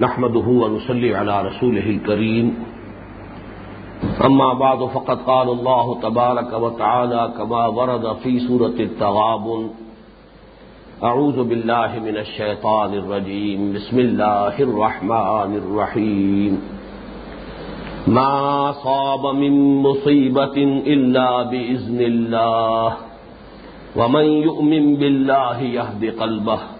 نحمده ونصلي على رسوله الكريم. أما بعد، فقد قال الله تبارك وتعالى كما ورد في سورة التغابن أعوذ بالله من الشيطان الرجيم. بسم الله الرحمن الرحيم. ما صاب من مصيبة إلا بإذن الله، ومن يؤمن بالله يهد قلبه.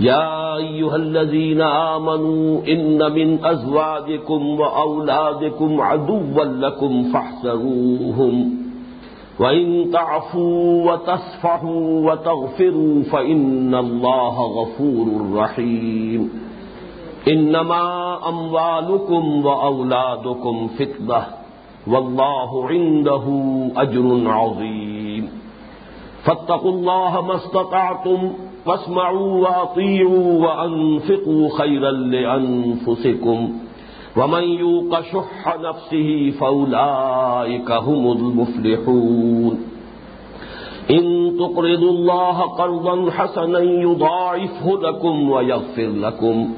يا أيها الذين آمنوا إن من أزواجكم وأولادكم عدوا لكم فاحسروهم وإن تعفوا وتصفحوا وتغفروا فإن الله غفور رحيم. إنما أموالكم وأولادكم فتنة والله عنده أجر عظيم. فاتقوا الله ما استطعتم واسمعوا وأطيعوا وأنفقوا خيرا لأنفسكم ومن يوق شح نفسه فأولئك هم المفلحون إن تقرضوا الله قرضا حسنا يضاعفه لكم ويغفر لكم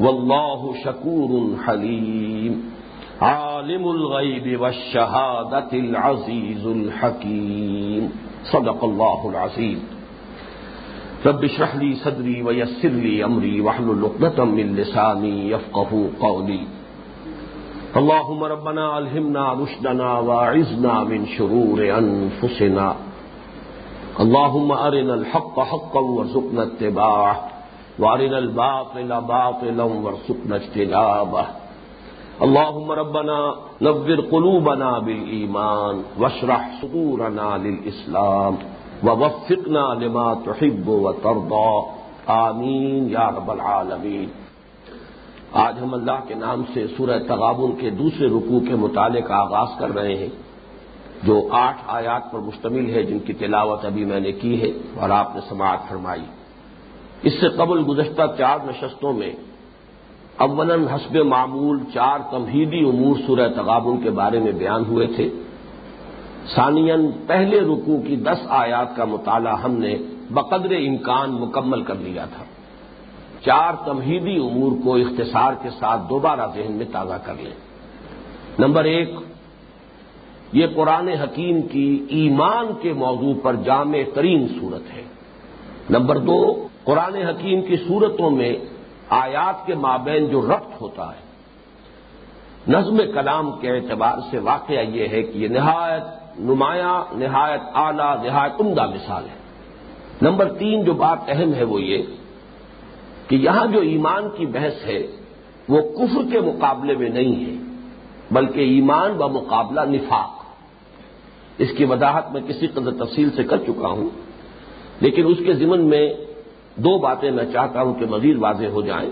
والله شكور حليم عالم الغيب والشهادة العزيز الحكيم صدق الله العظيم رب اشرح لي صدري ويسر لي امري واحلل عقدة من لساني يفقهوا قولي. اللهم ربنا الهمنا رشدنا واعذنا من شرور انفسنا اللهم ارنا الحق حقا وارزقنا اتباعه وارنا الباطل باطلا وارزقنا اجتنابه. اللهم ربنا نور قلوبنا بالايمان واشرح صدورنا للاسلام وفقنا لما تحب و تردا آمین یا رب العالمین. آج ہم اللہ کے نام سے سورہ تغابن کے دوسرے رکوع کے مطالعے کا آغاز کر رہے ہیں، جو آٹھ آیات پر مشتمل ہے، جن کی تلاوت ابھی میں نے کی ہے اور آپ نے سماعت فرمائی۔ اس سے قبل گزشتہ چار نشستوں میں اولن حسب معمول چار تمہیدی امور سورہ تغابن کے بارے میں بیان ہوئے تھے۔ ثانین پہلے رکوع کی دس آیات کا مطالعہ ہم نے بقدر امکان مکمل کر لیا تھا۔ چار تمہیدی امور کو اختصار کے ساتھ دوبارہ ذہن میں تازہ کر لیں۔ نمبر ایک، یہ قرآن حکیم کی ایمان کے موضوع پر جامع ترین صورت ہے۔ نمبر دو، قرآن حکیم کی صورتوں میں آیات کے مابین جو ربط ہوتا ہے۔ نظم کلام کے اعتبار سے واقعہ یہ ہے کہ یہ نہایت نمایاں، نہایت اعلی، نہایت عمدہ مثال ہے۔ نمبر تین جو بات اہم ہے وہ یہ کہ یہاں جو ایمان کی بحث ہے، وہ کفر کے مقابلے میں نہیں ہے، بلکہ ایمان و مقابلہ نفاق۔ اس کی وضاحت میں کسی قدر تفصیل سے کر چکا ہوں، لیکن اس کے ضمن میں دو باتیں میں چاہتا ہوں کہ مزید واضح ہو جائیں۔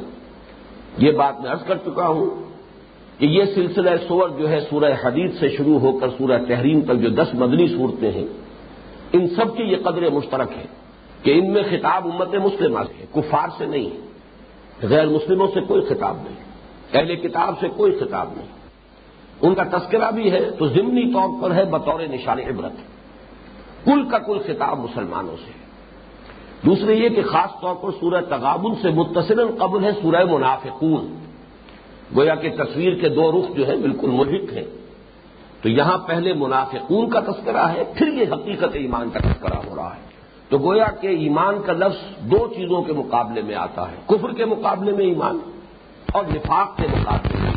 یہ بات میں عرض کر چکا ہوں کہ یہ سلسلہ سور جو ہے سورہ حدید سے شروع ہو کر سورہ تحریم تک جو دس مدنی صورتیں ہیں، ان سب کی یہ قدر مشترک ہے کہ ان میں خطاب امت مسلمہ سے کفار سے نہیں ہے، غیر مسلموں سے کوئی خطاب نہیں اہل کتاب سے کوئی خطاب نہیں ان کا تذکرہ بھی ہے تو ضمنی طور پر ہے بطور نشان عبرت۔ کل کا کل خطاب مسلمانوں سے دوسرے یہ کہ خاص طور پر سورہ تغابن سے متصل قبل ہے سورہ منافقون۔ گویا کہ تصویر کے دو رخ جو ہے بالکل ملحق ہیں۔ تو یہاں پہلے منافقون کا تذکرہ ہے، پھر یہ حقیقت ایمان کا تذکرہ ہو رہا ہے۔ تو گویا کہ ایمان کا لفظ دو چیزوں کے مقابلے میں آتا ہے، کفر کے مقابلے میں ایمان اور نفاق کے مقابلے میں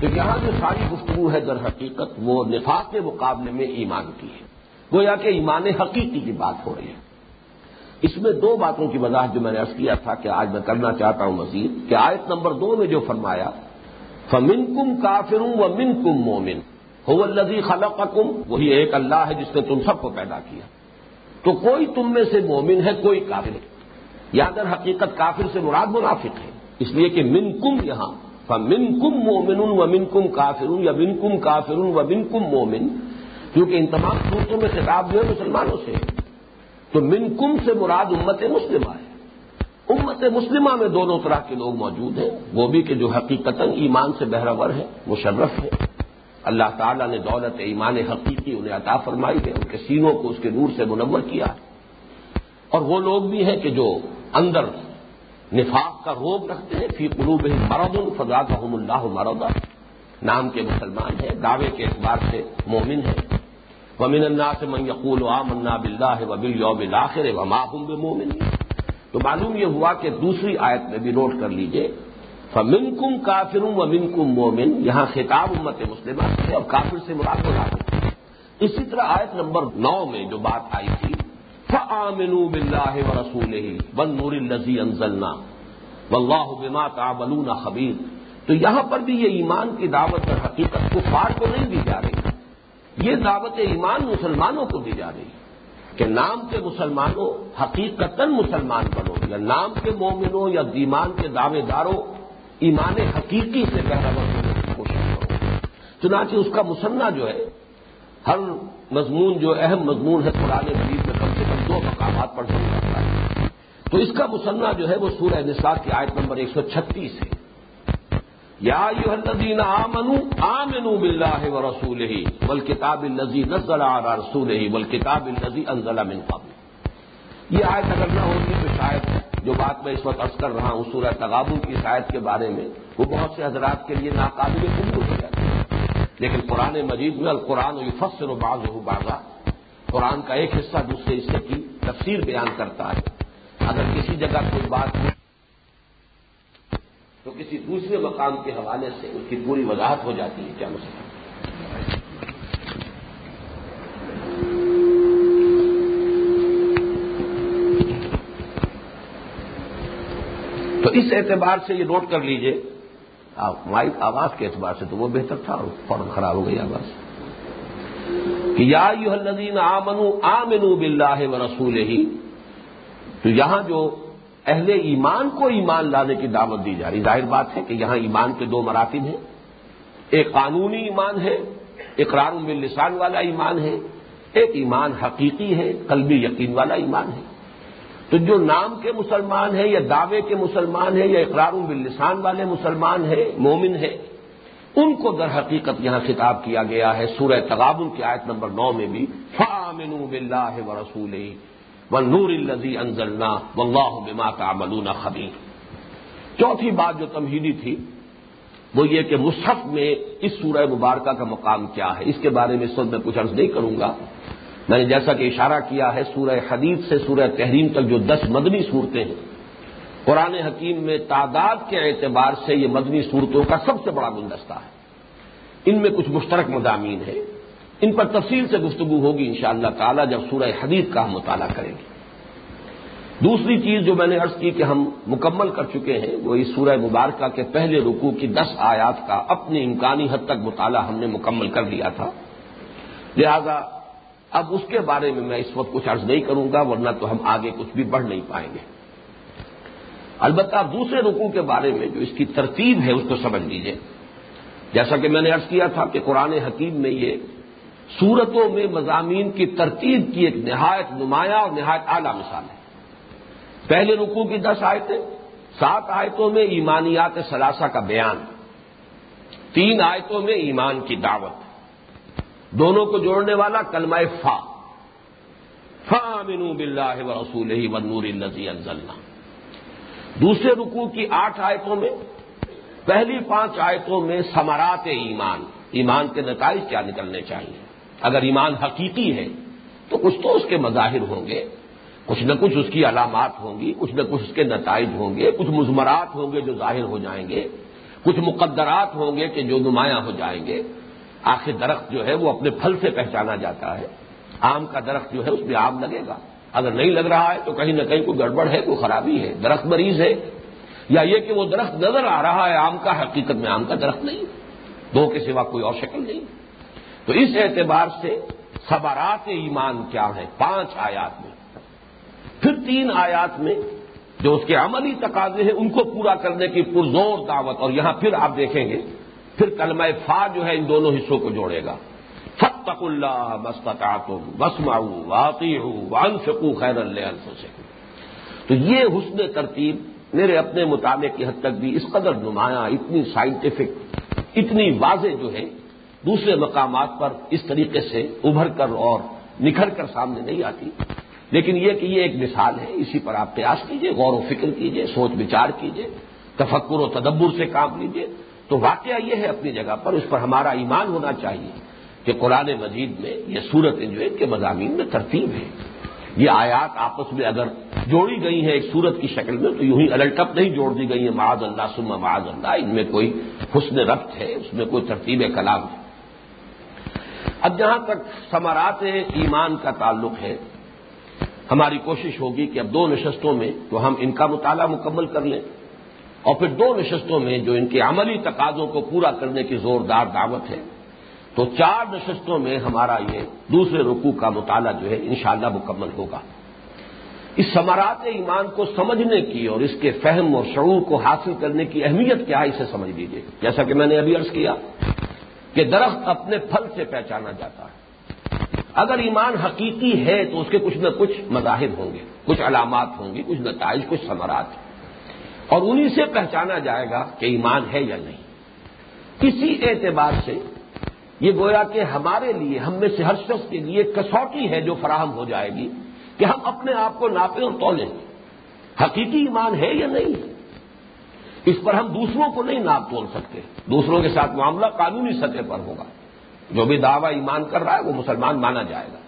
تو یہاں جو ساری گفتگو ہے در حقیقت وہ نفاق کے مقابلے میں ایمان کی ہے۔ گویا کہ ایمان حقیقی کی بات ہو رہی ہے۔ اس میں دو باتوں کی وضاحت جو میں نے ارض کیا تھا کہ آج میں کرنا چاہتا ہوں مزید کہ آیت نمبر دو میں جو فرمایا فمن کم کافروں و من کم مومن ہو الزی خلق وہی ایک اللہ ہے جس نے تم سب کو پیدا کیا۔ تو کوئی تم میں سے مومن ہے، کوئی کافر ہے۔ یا در حقیقت کافر سے مراد منافق ہے۔ اس لیے کہ من کم یہاں فمن کم مومن و من کم کافر یا من کم کافر و من کم مومن کیونکہ ان تمام صورتوں میں خطاب جو ہے مسلمانوں سے تو من کم سے مراد امت مسلمہ ہے۔ امت مسلمہ میں دونوں طرح کے لوگ موجود ہیں۔ وہ بھی کہ جو حقیقت ایمان سے بہرور ہے مشرف ہے اللہ تعالیٰ نے دولت ایمان حقیقی انہیں عطا فرمائی ہے، ان کے سینوں کو اس کے نور سے منور کیا۔ ہے اور وہ لوگ بھی ہیں کہ جو اندر نفاق کا روگ رکھتے ہیں۔ فی قلوب مرد الفضاد اللہ مردا نام کے مسلمان ہیں، دعوے کے اعتبار سے مومن ہیں۔ ومن اللہ سے من یقول عام اللہ بلّہ وبل یوم الآخر و ماہم مومن تو معلوم یہ ہوا کہ دوسری آیت میں بھی نوٹ کر لیجیے۔ فمن کم کافر و من کم مومن۔ یہاں خطاب امت مسلمہ سے اور کافر سے مراد ہو اسی طرح آیت نمبر نو میں جو بات آئی تھی فعامن بلّہ و رسول ہی بن نور الزی انزلنا۔ و اللہ بما تعملون خبیر۔ تو یہاں پر بھی یہ ایمان کی دعوت اور حقیقت کو فار کو نہیں دی جا رہی۔ یہ دعوت ایمان مسلمانوں کو دی جا رہی کہ نام کے مسلمانوں حقیقت مسلمان بنو، یا نام کے مومنوں یا ایمان کے دعوے داروں، ایمان حقیقی سے بہرور ہونے کی کوشش کرو۔ چنانچہ اس کا مسنہ جو ہے، ہر مضمون جو اہم مضمون ہے پرانے مریض میں کم سے کم دو مقامات پر ضرور کرتا ہے۔ تو اس کا مسنہ جو ہے، وہ سورہ نساء کی آیت نمبر ایک سو چھتیس ہے۔ یا الذین آمنوا آمنوا باللہ و رسول ہی بل کتاب نزل علی رسول ہی بل انزل من قبل۔ یہ آیت اگر نہ ہوتی تو شاید جو بات میں اس وقت عرض کر رہا ہوں سورہ تغابن کی شاید کے بارے میں، وہ بہت سے حضرات کے لیے ناقابل قبول ہو جاتی ہے۔ لیکن قرآن مجید میں القرآن و فصل و باز ہو بازا قرآن کا ایک حصہ دوسرے حصے کی تفسیر بیان کرتا ہے۔ اگر کسی جگہ کوئی بات تو کسی دوسرے مقام کے حوالے سے اس کی پوری وضاحت ہو جاتی ہے کیا مسئلہ تو اس اعتبار سے یہ نوٹ کر لیجیے مائک آواز کے اعتبار سے تو وہ بہتر تھا اور فوراً خراب ہو گئی آواز۔ کہ یا یو الدین آمنو آمنو بلّہ و رسول ہی تو یہاں جو اہل ایمان کو ایمان لانے کی دعوت دی جا رہی ظاہر بات ہے کہ یہاں ایمان کے دو مراتب ہیں۔ ایک قانونی ایمان ہے، اقرار باللسان والا ایمان ہے۔ ایک ایمان حقیقی ہے، قلبی یقین والا ایمان ہے۔ تو جو نام کے مسلمان ہیں یا دعوے کے مسلمان ہیں یا اقرار باللسان والے مسلمان ہیں، مومن ہیں، ان کو در حقیقت یہاں خطاب کیا گیا ہے۔ سورہ تغابن کی آیت نمبر نو میں بھی فامن بلّہ و رسول و نور الزی انزلنا و اللہ بما کا ملون خبیر۔ چوتھی بات جو تمہیدی تھی، وہ یہ کہ مصحف میں اس سورہ مبارکہ کا مقام کیا ہے۔ اس کے بارے میں اس وقت میں کچھ عرض نہیں کروں گا۔ میں نے جیسا کہ اشارہ کیا ہے، سورہ حدیث سے سورہ تحریم تک جو دس مدنی صورتیں ہیں، قرآن حکیم میں تعداد کے اعتبار سے یہ مدنی صورتوں کا سب سے بڑا گلدستہ ہے۔ ان میں کچھ مشترک مضامین ہیں۔ ان پر تفصیل سے گفتگو ہوگی ان شاء اللہ تعالی جب سورہ حدیث کا ہم مطالعہ کریں گے۔ دوسری چیز جو میں نے عرض کی کہ ہم مکمل کر چکے ہیں، وہ اس سورہ مبارکہ کے پہلے رکوع کی دس آیات کا اپنی امکانی حد تک مطالعہ ہم نے مکمل کر لیا تھا۔ لہذا اب اس کے بارے میں میں اس وقت کچھ عرض نہیں کروں گا، ورنہ تو ہم آگے کچھ بھی بڑھ نہیں پائیں گے۔ البتہ دوسرے رکوع کے بارے میں جو اس کی ترتیب ہے، اس کو سمجھ لیجیے جیسا کہ میں نے عرض کیا تھا کہ قرآن حکیم میں یہ صورتوں میں مضامین کی ترتیب کی ایک نہایت نمایاں اور نہایت اعلیٰ مثال ہے۔ پہلے رکوع کی دس آیتیں، سات آیتوں میں ایمانیات ثلاثہ کا بیان، تین آیتوں میں ایمان کی دعوت، دونوں کو جوڑنے والا کلمہ فا۔ فا منو بلّہ و رسول ہی و نور الزی انزلنا۔ دوسرے رکوع کی آٹھ آیتوں میں، پہلی پانچ آیتوں میں سمرات ایمان ایمان کے نتائج کیا نکلنے چاہیے؟ اگر ایمان حقیقی ہے، تو کچھ تو اس کے مظاہر ہوں گے، کچھ نہ کچھ اس کی علامات ہوں گی، کچھ نہ کچھ اس کے نتائج ہوں گے، کچھ مزمرات ہوں گے جو ظاہر ہو جائیں گے، کچھ مقدرات ہوں گے کہ جو نمایاں ہو جائیں گے۔ آخر درخت جو ہے وہ اپنے پھل سے پہچانا جاتا ہے۔ آم کا درخت جو ہے اس میں آم لگے گا۔ اگر نہیں لگ رہا ہے تو کہیں نہ کہیں کوئی گڑبڑ ہے، کوئی خرابی ہے۔ درخت مریض ہے۔ یا یہ کہ وہ درخت نظر آ رہا ہے آم کا، حقیقت میں آم کا درخت نہیں۔ دو کے سوا کوئی اور شکل نہیں۔ تو اس اعتبار سے خبرات ایمان کیا ہے پانچ آیات میں۔ پھر تین آیات میں جو اس کے عملی تقاضے ہیں، ان کو پورا کرنے کی پرزور دعوت۔ اور یہاں پھر آپ دیکھیں گے، پھر کلمہ فا جو ہے، ان دونوں حصوں کو جوڑے گا۔ فت فت اللہ بستا تم بس واقعی ہوں وان خیر اللہ سے تو یہ حسن ترتیب میرے اپنے مطابق کی حد تک بھی اس قدر نمایاں، اتنی سائنٹیفک اتنی واضح جو ہے دوسرے مقامات پر اس طریقے سے ابھر کر اور نکھر کر سامنے نہیں آتی۔ لیکن یہ کہ یہ ایک مثال ہے، اسی پر آپ قیاس کیجیے، غور و فکر کیجیے، سوچ بچار کیجیے، تفکر و تدبر سے کام لیجیے۔ تو واقعہ یہ ہے اپنی جگہ پر، اس پر ہمارا ایمان ہونا چاہیے کہ قرآن مجید میں یہ صورت جو ہے کہ مضامین میں ترتیب ہے یہ آیات آپس میں اگر جوڑی گئی ہیں ایک صورت کی شکل میں، تو یوں ہی الٹپ نہیں جوڑ دی گئی ہیں۔ معاذ اللہ سما معاذ اللہ، ان میں کوئی حسن ربط ہے، اس میں کوئی ترتیب کلام ہے۔ اب جہاں تک ثمرات ایمان کا تعلق ہے، ہماری کوشش ہوگی کہ اب دو نشستوں میں تو ہم ان کا مطالعہ مکمل کر لیں اور پھر دو نشستوں میں جو ان کے عملی تقاضوں کو پورا کرنے کی زوردار دعوت ہے، تو چار نشستوں میں ہمارا یہ دوسرے رکوع کا مطالعہ جو ہے انشاءاللہ مکمل ہوگا۔ اس ثمرات ایمان کو سمجھنے کی اور اس کے فہم اور شعور کو حاصل کرنے کی اہمیت کیا ہے، اسے سمجھ لیجیے جیسا کہ میں نے ابھی عرض کیا کہ درخت اپنے پھل سے پہچانا جاتا ہے۔ اگر ایمان حقیقی ہے تو اس کے کچھ نہ کچھ مذاہب ہوں گے، کچھ علامات ہوں گی کچھ نتائج، کچھ ثمرات۔ اور انہی سے پہچانا جائے گا کہ ایمان ہے یا نہیں۔ کسی اعتبار سے یہ گویا کہ ہمارے لیے، ہم میں سے ہر شخص کے لیے کسوٹی ہے جو فراہم ہو جائے گی کہ ہم اپنے آپ کو ناپیں اور تولیں حقیقی ایمان ہے یا نہیں؟ ہے اس پر ہم دوسروں کو نہیں ناپ تول سکتے۔ دوسروں کے ساتھ معاملہ قانونی سطح پر ہوگا۔ جو بھی دعویٰ ایمان کر رہا ہے وہ مسلمان مانا جائے گا۔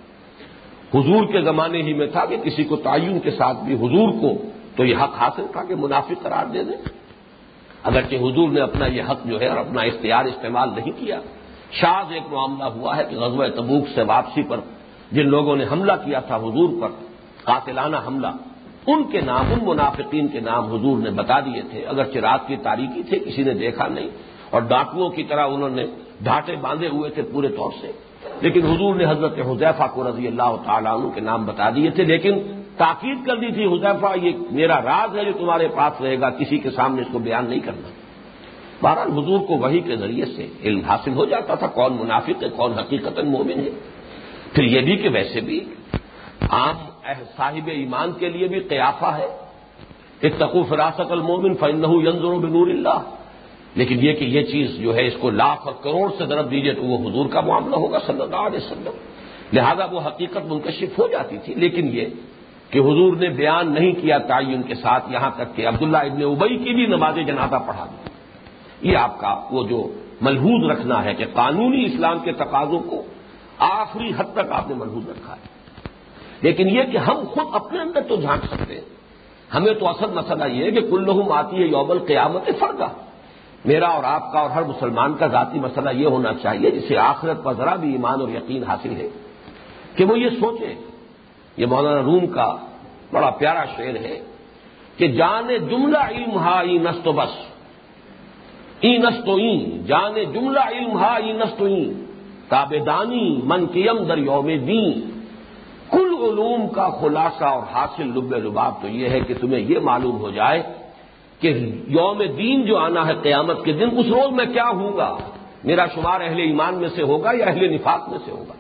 حضور کے زمانے ہی میں تھا کہ کسی کو تعین کے ساتھ بھی حضور کو تو یہ حق حاصل تھا کہ منافق قرار دے دیں اگرچہ حضور نے اپنا یہ حق جو ہے اور اپنا اختیار استعمال نہیں کیا۔ شاز ایک معاملہ ہوا ہے کہ غزوہ تبوک سے واپسی پر جن لوگوں نے حملہ کیا تھا حضور پر، قاتلانہ حملہ۔ ان کے نام، ان منافقین کے نام حضور نے بتا دیے تھے اگر رات کی تاریخی تھے کسی نے دیکھا نہیں، اور ڈاکوؤں کی طرح انہوں نے ڈھاٹے باندھے ہوئے تھے پورے طور سے۔ لیکن حضور نے حضرت حذیفہ کو رضی اللہ تعالیٰ عنہ کے نام بتا دیے تھے، لیکن تاکید کر دی تھی، حذیفہ، یہ میرا راز ہے جو تمہارے پاس رہے گا، کسی کے سامنے اس کو بیان نہیں کرنا۔ بہرحال حضور کو وہی کے ذریعے سے علم حاصل ہو جاتا تھا، کون منافق ہے، کون حقیقت مومن ہے۔ پھر یہ بھی کہ ویسے بھی عام صاحب ایمان کے لیے بھی قیافہ ہے۔ اتقو فراست المومن فن ینظر بنور اللہ۔ لیکن یہ کہ یہ چیز جو ہے اس کو لاکھ اور کروڑ سے ضرب دیجیے تو وہ حضور کا معاملہ ہوگا صلی اللہ علیہ وسلم۔ لہذا وہ حقیقت منکشف ہو جاتی تھی۔ لیکن یہ کہ حضور نے بیان نہیں کیا تعین کے ساتھ یہاں تک کہ عبداللہ ابن ابئی کی بھی نماز جنازہ پڑھا دی۔ یہ آپ کا وہ جو ملحوظ رکھنا ہے کہ قانونی اسلام کے تقاضوں کو آخری حد تک آپ نے ملحوظ رکھا ہے۔ لیکن یہ کہ ہم خود اپنے اندر تو جھانک سکتے ہیں۔ ہمیں تو اصل مسئلہ یہ ہے کہ کل لہم آتی ہے یوبل قیامت فرقہ۔ میرا اور آپ کا اور ہر مسلمان کا ذاتی مسئلہ یہ ہونا چاہیے جسے آخرت پر ذرا بھی ایمان اور یقین حاصل ہے کہ وہ یہ سوچے۔ یہ مولانا روم کا بڑا پیارا شعر ہے کہ جان جملہ علم ہائی نست بس۔ ای نستو جانے جملہ علم ہا ای نستو تابے دانی من کیم در یوم دین۔ علوم کا خلاصہ اور حاصل لب لباب تو یہ ہے کہ تمہیں یہ معلوم ہو جائے کہ یوم دین جو آنا ہے قیامت کے دن، اس روز میں کیا ہوں گا؟ میرا شمار اہل ایمان میں سے ہوگا یا اہل نفاق میں سے ہوگا؟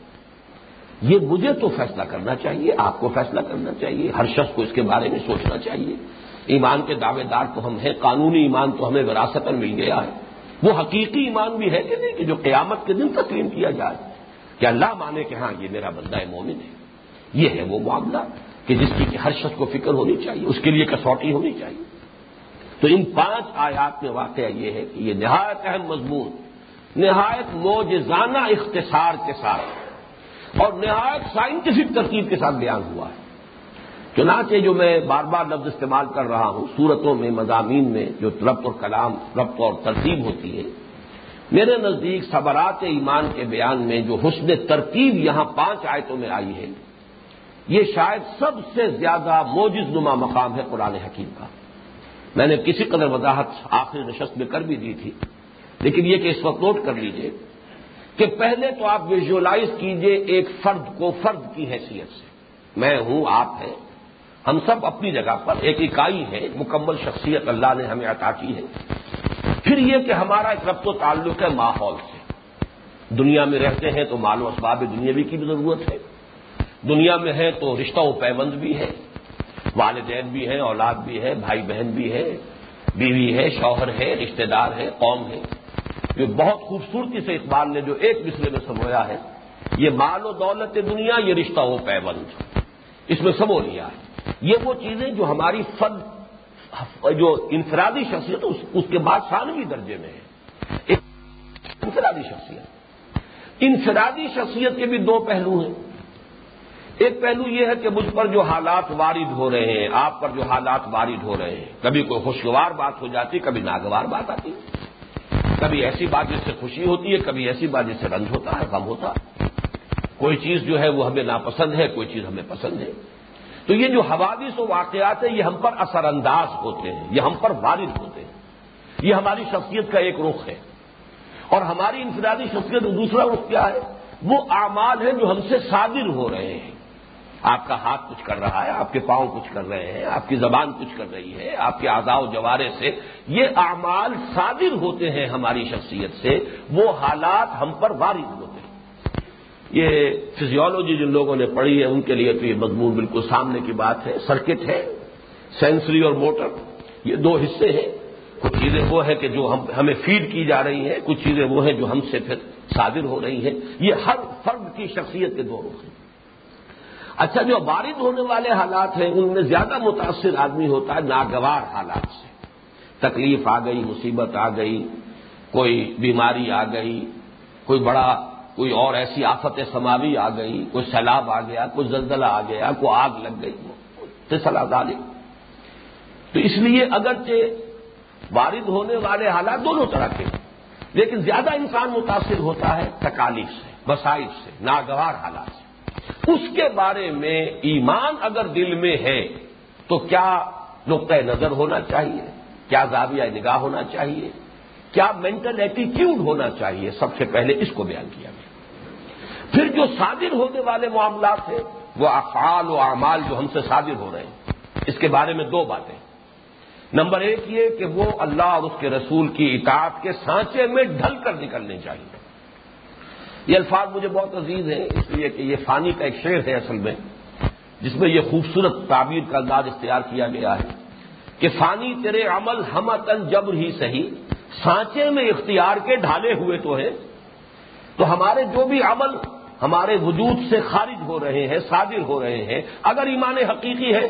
یہ مجھے تو فیصلہ کرنا چاہیے، آپ کو فیصلہ کرنا چاہیے، ہر شخص کو اس کے بارے میں سوچنا چاہیے۔ ایمان کے دعوے دار تو ہم ہیں، قانونی ایمان تو ہمیں وراثت مل گیا ہے۔ وہ حقیقی ایمان بھی ہے کہ نہیں، کہ جو قیامت کے دن تسلیم کیا جائے۔ کہ اللہ مانے کہ ہاں یہ میرا بندہ مومن ہے۔ یہ ہے وہ معاملہ کہ جس کی کہ ہر شخص کو فکر ہونی چاہیے، اس کے لیے کسوٹی ہونی چاہیے۔ تو ان پانچ آیات میں واقعہ یہ ہے کہ یہ نہایت اہم مضمون، نہایت موجزانہ اختصار کے ساتھ اور نہایت سائنٹیفک ترکیب کے ساتھ بیان ہوا ہے۔ چنانچہ جو میں بار بار لفظ استعمال کر رہا ہوں، صورتوں میں، مضامین میں جو ربط اور کلام، ربط اور ترتیب ہوتی ہے میرے نزدیک صبرات ایمان کے بیان میں جو حسن ترتیب یہاں پانچ آیتوں میں آئی ہے یہ شاید سب سے زیادہ موجز نما مقام ہے قرآن حکیم کا۔ میں نے کسی قدر وضاحت آخری نشست میں کر بھی دی تھی، لیکن یہ کہ اس وقت نوٹ کر لیجیے کہ پہلے تو آپ ویژولائز کیجیے ایک فرد کو فرد کی حیثیت سے۔ میں ہوں، آپ ہیں۔ ہم سب اپنی جگہ پر ایک اکائی ہے مکمل شخصیت اللہ نے ہمیں عطا کی ہے۔ پھر یہ کہ ہمارا ایک ربط و تعلق ہے ماحول سے۔ دنیا میں رہتے ہیں تو مال و اسباب دنیاوی کی بھی ضرورت ہے۔ دنیا میں ہے تو رشتہ و پیوند بھی ہے والدین بھی ہیں، اولاد بھی ہے بھائی بہن بھی ہے بیوی ہے، شوہر ہے، رشتہ دار ہے، قوم ہے۔ یہ بہت خوبصورتی سے اقبال نے جو ایک مصرے میں سمویا ہے، یہ مال و دولت دنیا، یہ رشتہ و پیوند۔ اس میں سمو لیا ہے۔ یہ وہ چیزیں جو ہماری فن، جو انفرادی شخصیت، اس کے بعد ثانوی درجے میں ہے انفرادی شخصیت۔ انفرادی شخصیت کے بھی دو پہلو ہیں۔ ایک پہلو یہ ہے کہ مجھ پر جو حالات وارد ہو رہے ہیں، آپ پر جو حالات وارد ہو رہے ہیں، کبھی کوئی خوشگوار بات ہو جاتی، کبھی ناگوار بات آتی۔ کبھی ایسی بات جس سے خوشی ہوتی ہے، کبھی ایسی بات جس سے رنج ہوتا ہے، غم ہوتا ہے۔ کوئی چیز جو ہے وہ ہمیں ناپسند ہے، کوئی چیز ہمیں پسند ہے۔ تو یہ جو حوادث و واقعات ہیں، یہ ہم پر اثر انداز ہوتے ہیں، یہ ہم پر وارد ہوتے ہیں۔ یہ ہماری شخصیت کا ایک رخ ہے۔ اور ہماری انفرادی شخصیت دوسرا رخ کیا ہے؟ وہ اعمال ہیں جو ہم سے صادر ہو رہے ہیں۔ آپ کا ہاتھ کچھ کر رہا ہے، آپ کے پاؤں کچھ کر رہے ہیں، آپ کی زبان کچھ کر رہی ہے، آپ کے آزا و جوارے سے یہ اعمال صادر ہوتے ہیں ہماری شخصیت سے، وہ حالات ہم پر وارد ہوتے ہیں۔ یہ فزیولوجی جن لوگوں نے پڑھی ہے، ان کے لیے تو یہ مضمون بالکل سامنے کی بات ہے۔ سرکٹ ہے، سینسری اور موٹر، یہ دو حصے ہیں۔ کچھ چیزیں وہ ہیں کہ جو ہم ہمیں فیڈ کی جا رہی ہیں، کچھ چیزیں وہ ہیں جو ہم سے پھر صادر ہو رہی ہیں۔ یہ ہر فرد کی شخصیت کے دو رخ ہیں۔ اچھا جو وارد ہونے والے حالات ہیں، ان میں زیادہ متاثر آدمی ہوتا ہے ناگوار حالات سے۔ تکلیف آ گئی، مصیبت آ گئی، کوئی بیماری آ گئی، کوئی بڑا، کوئی اور ایسی آفت سماوی آ گئی، کوئی سیلاب آ گیا، کوئی زلزلہ آ گیا، کوئی آگ لگ گئی سلاد آ تو اس لیے اگرچہ وارد ہونے والے حالات دونوں طرح کے لیکن زیادہ انسان متاثر ہوتا ہے تکالیف سے مسائل سے، ناگوار حالات سے۔ اس کے بارے میں ایمان اگر دل میں ہے تو کیا نقطۂ نظر ہونا چاہیے؟ کیا زاویہ نگاہ ہونا چاہیے؟ کیا مینٹل ایٹیٹیوڈ ہونا چاہیے؟ سب سے پہلے اس کو بیان کیا گیا۔ پھر جو صادر ہونے والے معاملات ہیں، وہ افعال و اعمال جو ہم سے صادر ہو رہے ہیں۔ اس کے بارے میں دو باتیں۔ نمبر ایک یہ کہ وہ اللہ اور اس کے رسول کی اطاعت کے سانچے میں ڈھل کر نکلنے چاہیے۔ یہ الفاظ مجھے بہت عزیز ہیں، اس لیے کہ یہ فانی کا ایک شعر ہے اصل میں، جس میں یہ خوبصورت تعبیر کا انداز اختیار کیا گیا ہے کہ فانی تیرے عمل ہم تن جبر ہی صحیح، سانچے میں اختیار کے ڈھالے ہوئے تو ہیں۔ تو ہمارے جو بھی عمل ہمارے وجود سے خارج ہو رہے ہیں، صادر ہو رہے ہیں، اگر ایمان حقیقی ہے،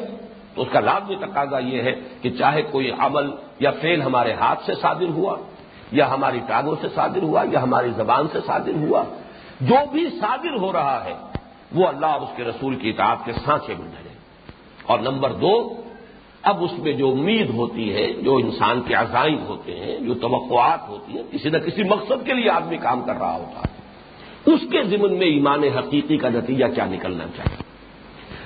تو اس کا لازمی تقاضا یہ ہے کہ چاہے کوئی عمل یا فیل ہمارے ہاتھ سے صادر ہوا، یا ہماری ٹاگوں سے صادر ہوا، یا ہماری زبان سے صادر ہوا جو بھی صادر ہو رہا ہے، وہ اللہ اور اس کے رسول کی اطاعت کے سانچے میں ڈھلے۔ اور نمبر دو، اب اس میں جو امید ہوتی ہے، جو انسان کے عزائم ہوتے ہیں، جو توقعات ہوتی ہیں، کسی نہ کسی مقصد کے لیے آدمی کام کر رہا ہوتا ہے۔ اس کے ضمن میں ایمان حقیقی کا نتیجہ کیا نکلنا چاہیے؟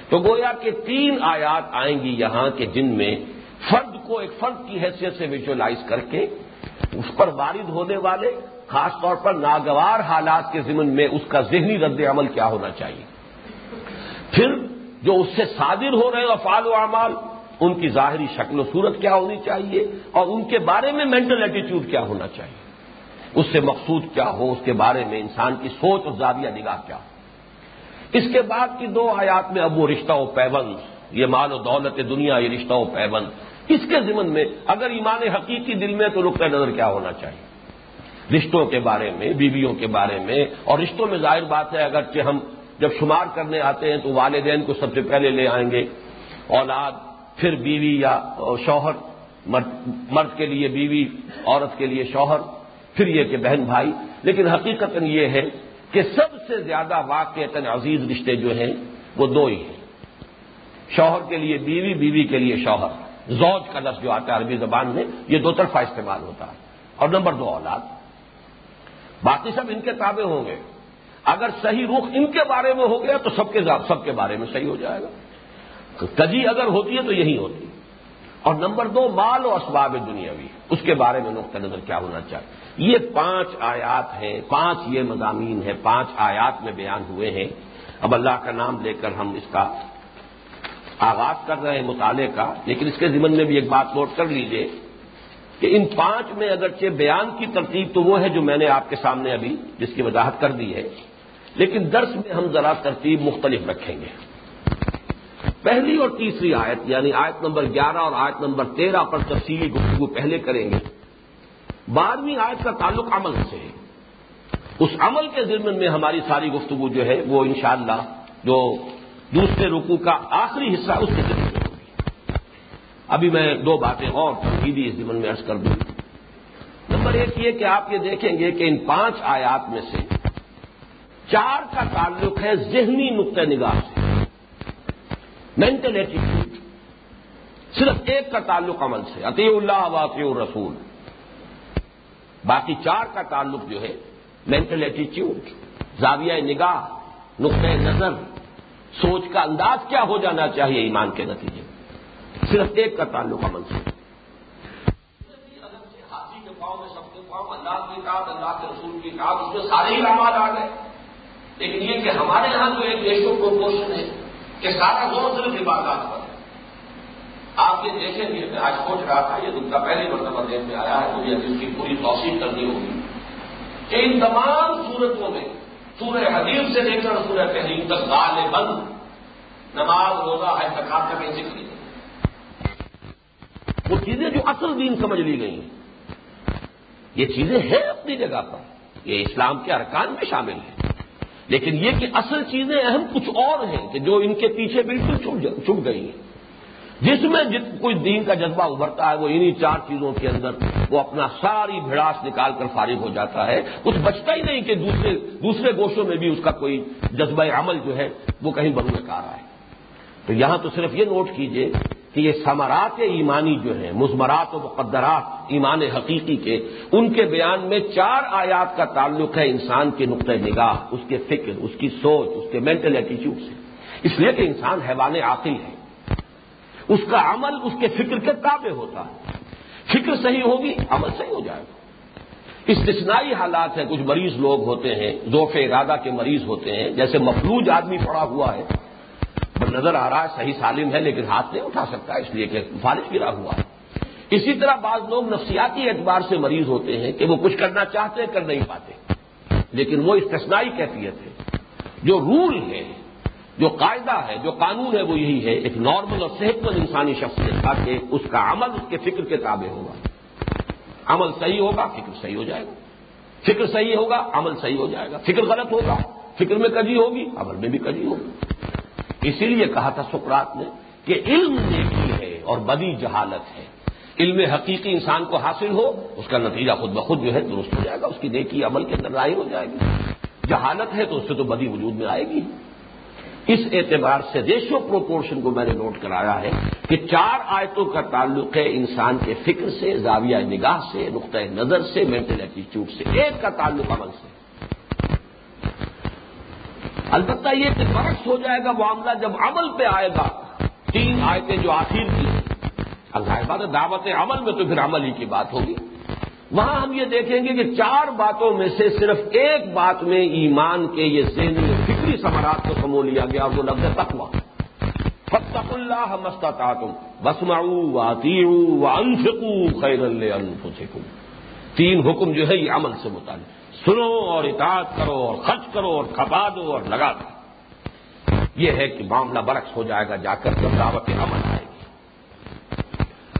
تو گویا کہ تین آیات آئیں گی یہاں کے جن میں فرد کو ایک فرد کی حیثیت سے ویژلائز کر کے، اس پر وارد ہونے والے خاص طور پر ناگوار حالات کے ضمن میں اس کا ذہنی رد عمل کیا ہونا چاہیے۔ پھر جو اس سے صادر ہو رہے افعال و اعمال، ان کی ظاہری شکل و صورت کیا ہونی چاہیے اور ان کے بارے میں مینٹل ایٹیچیوڈ کیا ہونا چاہیے۔ اس سے مقصود کیا ہو، اس کے بارے میں انسان کی سوچ اور زاویہ نگاہ کیا ہو۔ اس کے بعد کی دو آیات میں اب وہ رشتہ و پیبند یہ مال و دولت دنیا، یہ رشتہ و پیبند اس کے ضمن میں اگر ایمان حقیقی دل میں تو نقطۂ نظر کیا ہونا چاہیے۔ رشتوں کے بارے میں، بیویوں کے بارے میں۔ اور رشتوں میں ظاہر بات ہے، اگرچہ ہم جب شمار کرنے آتے ہیں تو والدین کو سب سے پہلے لے آئیں گے۔ اولاد پھر بیوی یا شوہر، مرد کے لیے بیوی، عورت کے لیے شوہر، پھر یہ کہ بہن بھائی۔ لیکن حقیقت یہ ہے کہ سب سے زیادہ واقع عزیز رشتے جو ہیں، وہ دو ہی ہیں۔ شوہر کے لیے بیوی بیوی کے لیے شوہر۔ زوج کا لفظ جو آتا ہے عربی زبان میں، یہ دو طرفہ استعمال ہوتا ہے۔ اور نمبر دو، اولاد۔ باقی سب ان کے تابع ہوں گے۔ اگر صحیح رخ ان کے بارے میں ہو گیا تو سب کے سب کے بارے میں صحیح ہو جائے گا۔ کجی اگر ہوتی ہے تو یہی ہوتی۔ ہے اور نمبر دو، مال و اسباب دنیاوی، اس کے بارے میں نقطۂ نظر کیا ہونا چاہیے۔ یہ پانچ آیات ہیں، پانچ یہ مضامین ہیں، پانچ آیات میں بیان ہوئے ہیں۔ اب اللہ کا نام لے کر ہم اس کا آغاز کر رہے ہیں مطالعے کا، لیکن اس کے ذمن میں بھی ایک بات نوٹ کر لیجیے۔ کہ ان پانچ میں اگرچہ بیان کی ترتیب تو وہ ہے جو میں نے آپ کے سامنے ابھی جس کی وضاحت کر دی ہے، لیکن درس میں ہم ذرا ترتیب مختلف رکھیں گے۔ پہلی اور تیسری آیت یعنی آیت نمبر گیارہ اور آیت نمبر تیرہ پر تفصیلی گفتگو پہلے کریں گے۔ بارہویں آیت کا تعلق عمل سے ہے۔ اس عمل کے ضمن میں ہماری ساری گفتگو جو ہے وہ انشاءاللہ جو دوسرے رکو کا آخری حصہ اس کے ذمن میں ابھی میں دو باتیں اور تنقیدی اس ضمن میں عرض کر دوں۔ نمبر ایک یہ کہ آپ یہ دیکھیں گے کہ ان پانچ آیات میں سے چار کا تعلق ہے ذہنی نقطۂ نگاہ سے۔ مینٹل ایٹیٹیوڈ صرف ایک کا تعلق عمل سے۔ عطی اللہ واقع رسول باقی چار کا تعلق جو ہے مینٹل ایٹیٹیوڈ زاویہ نگاہ نقطۂ نظر، سوچ کا انداز کیا ہو جانا چاہیے ایمان کے نتیجے۔ میں صرف ایک کا تعلق عمل سے۔ ہاتھی کے پاؤں میں سب کے پاؤں اللہ کی کاٹ اللہ کے رسول کی کاٹ اس میں سارے ہی آماد آ گئے لیکن یہ کہ ہمارے یہاں جو ایک ریشو پروپورشن ہے کہ سارا زور صرف عبادات پر آپ یہ دیکھیں گے میں آج سوچ رہا تھا یہ دن کا پہلی مرتبہ دین میں آیا ہے مجھے اس کی پوری توسیع کرنی ہوگی کہ ان تمام صورتوں میں سورہ حدیب سے لے کر سورہ تحریم تک گال بند نماز روزہ ہے تکار کا ذکر۔ وہ چیزیں جو اصل دین سمجھ لی گئی ہیں۔ یہ چیزیں ہیں اپنی جگہ پر۔ یہ اسلام کے ارکان میں شامل ہیں۔ لیکن یہ کہ اصل چیزیں اہم کچھ اور ہیں کہ جو ان کے پیچھے بالکل چھپ گئی ہیں۔ جس میں جت کوئی دین کا جذبہ ابھرتا ہے، وہ انہی چار چیزوں کے اندر وہ اپنا ساری بھڑاس نکال کر فارغ ہو جاتا ہے۔ کچھ بچتا ہی نہیں کہ دوسرے دوسرے گوشوں میں بھی اس کا کوئی جذبہ عمل جو ہے وہ کہیں برونے کا رہا ہے تو یہاں تو صرف یہ نوٹ کیجیے کہ یہ ثمرات ایمانی جو ہیں، مزمرات و مقدرات ایمان حقیقی کے، ان کے بیان میں چار آیات کا تعلق ہے انسان کے نقطۂ نگاہ، اس کے فکر، اس کی سوچ، اس کے مینٹل ایٹیچیوڈ سے۔ اس لیے کہ انسان حیوان عاقل ہے۔ اس کا عمل، اس کے فکر کے تابع ہوتا ہے۔ فکر صحیح ہوگی، عمل صحیح ہو جائے گا۔ استثنائی حالات ہیں، کچھ مریض لوگ ہوتے ہیں، ذوف ارادہ کے مریض ہوتے ہیں، جیسے مفلوج آدمی پڑا ہوا ہے نظر آ رہا ہے، صحیح سالم ہے، لیکن ہاتھ نہیں اٹھا سکتا، اس لیے کہ فارغ گرا ہوا ہے۔ اسی طرح بعض لوگ نفسیاتی اعتبار سے مریض ہوتے ہیں کہ وہ کچھ کرنا چاہتے، کر نہیں پاتے۔ لیکن وہ استثنائی کیفیت ہے۔ جو رول ہے، جو قاعدہ ہے، جو قانون ہے، وہ یہی ہے، ایک نارمل اور صحت مند انسانی شخصیت کا کہ اس کا عمل اس کے فکر کے تابع ہوگا۔ عمل صحیح ہوگا، فکر صحیح ہو جائے گا۔ فکر صحیح ہوگا، عمل صحیح ہو جائے گا۔ فکر غلط ہوگا، فکر میں کجی ہوگی، عمل میں بھی کجی ہوگی۔ اسی لیے کہا تھا سکرات نے کہ علم نیکی ہے اور بدی جہالت ہے۔ علم حقیقی انسان کو حاصل ہو، اس کا نتیجہ خود بخود جو ہے درست ہو جائے گا، اس کی نیکی عمل کے اندر رائے ہو جائے گی۔ جہالت ہے تو اس سے تو بدی وجود میں آئے گی۔ اس اعتبار سے ریشو پروپورشن کو میں نے نوٹ کرایا ہے کہ چار آیتوں کا تعلق ہے انسان کے فکر سے، زاویہ نگاہ سے، نقطۂ نظر سے مینٹل ایٹیچیوڈ سے۔ ایک کا تعلق عمل سے۔ البتہ یہ کہ فرق ہو جائے گا معاملہ جب عمل پہ آئے گا۔ تین آیتیں جو آخر کی اللہ بات دعوت عمل میں تو پھر عمل ہی کی بات ہوگی۔ وہاں ہم یہ دیکھیں گے کہ چار باتوں میں سے صرف ایک بات میں ایمان کے یہ ذہنی فکری سمراٹ کو سمو لیا گیا اور وہ لفظ تقوا فتق اللہ مستتا تم بسماؤ و انفکو خیر انفسکم تین حکم جو ہے یہ عمل سے متعلق۔ سنو اور اطاعت کرو اور خرچ کرو اور کھپا دو اور لگا دو۔ یہ ہے کہ معاملہ برعکس ہو جائے گا، جا کر جب دعوت عمل آئے گی۔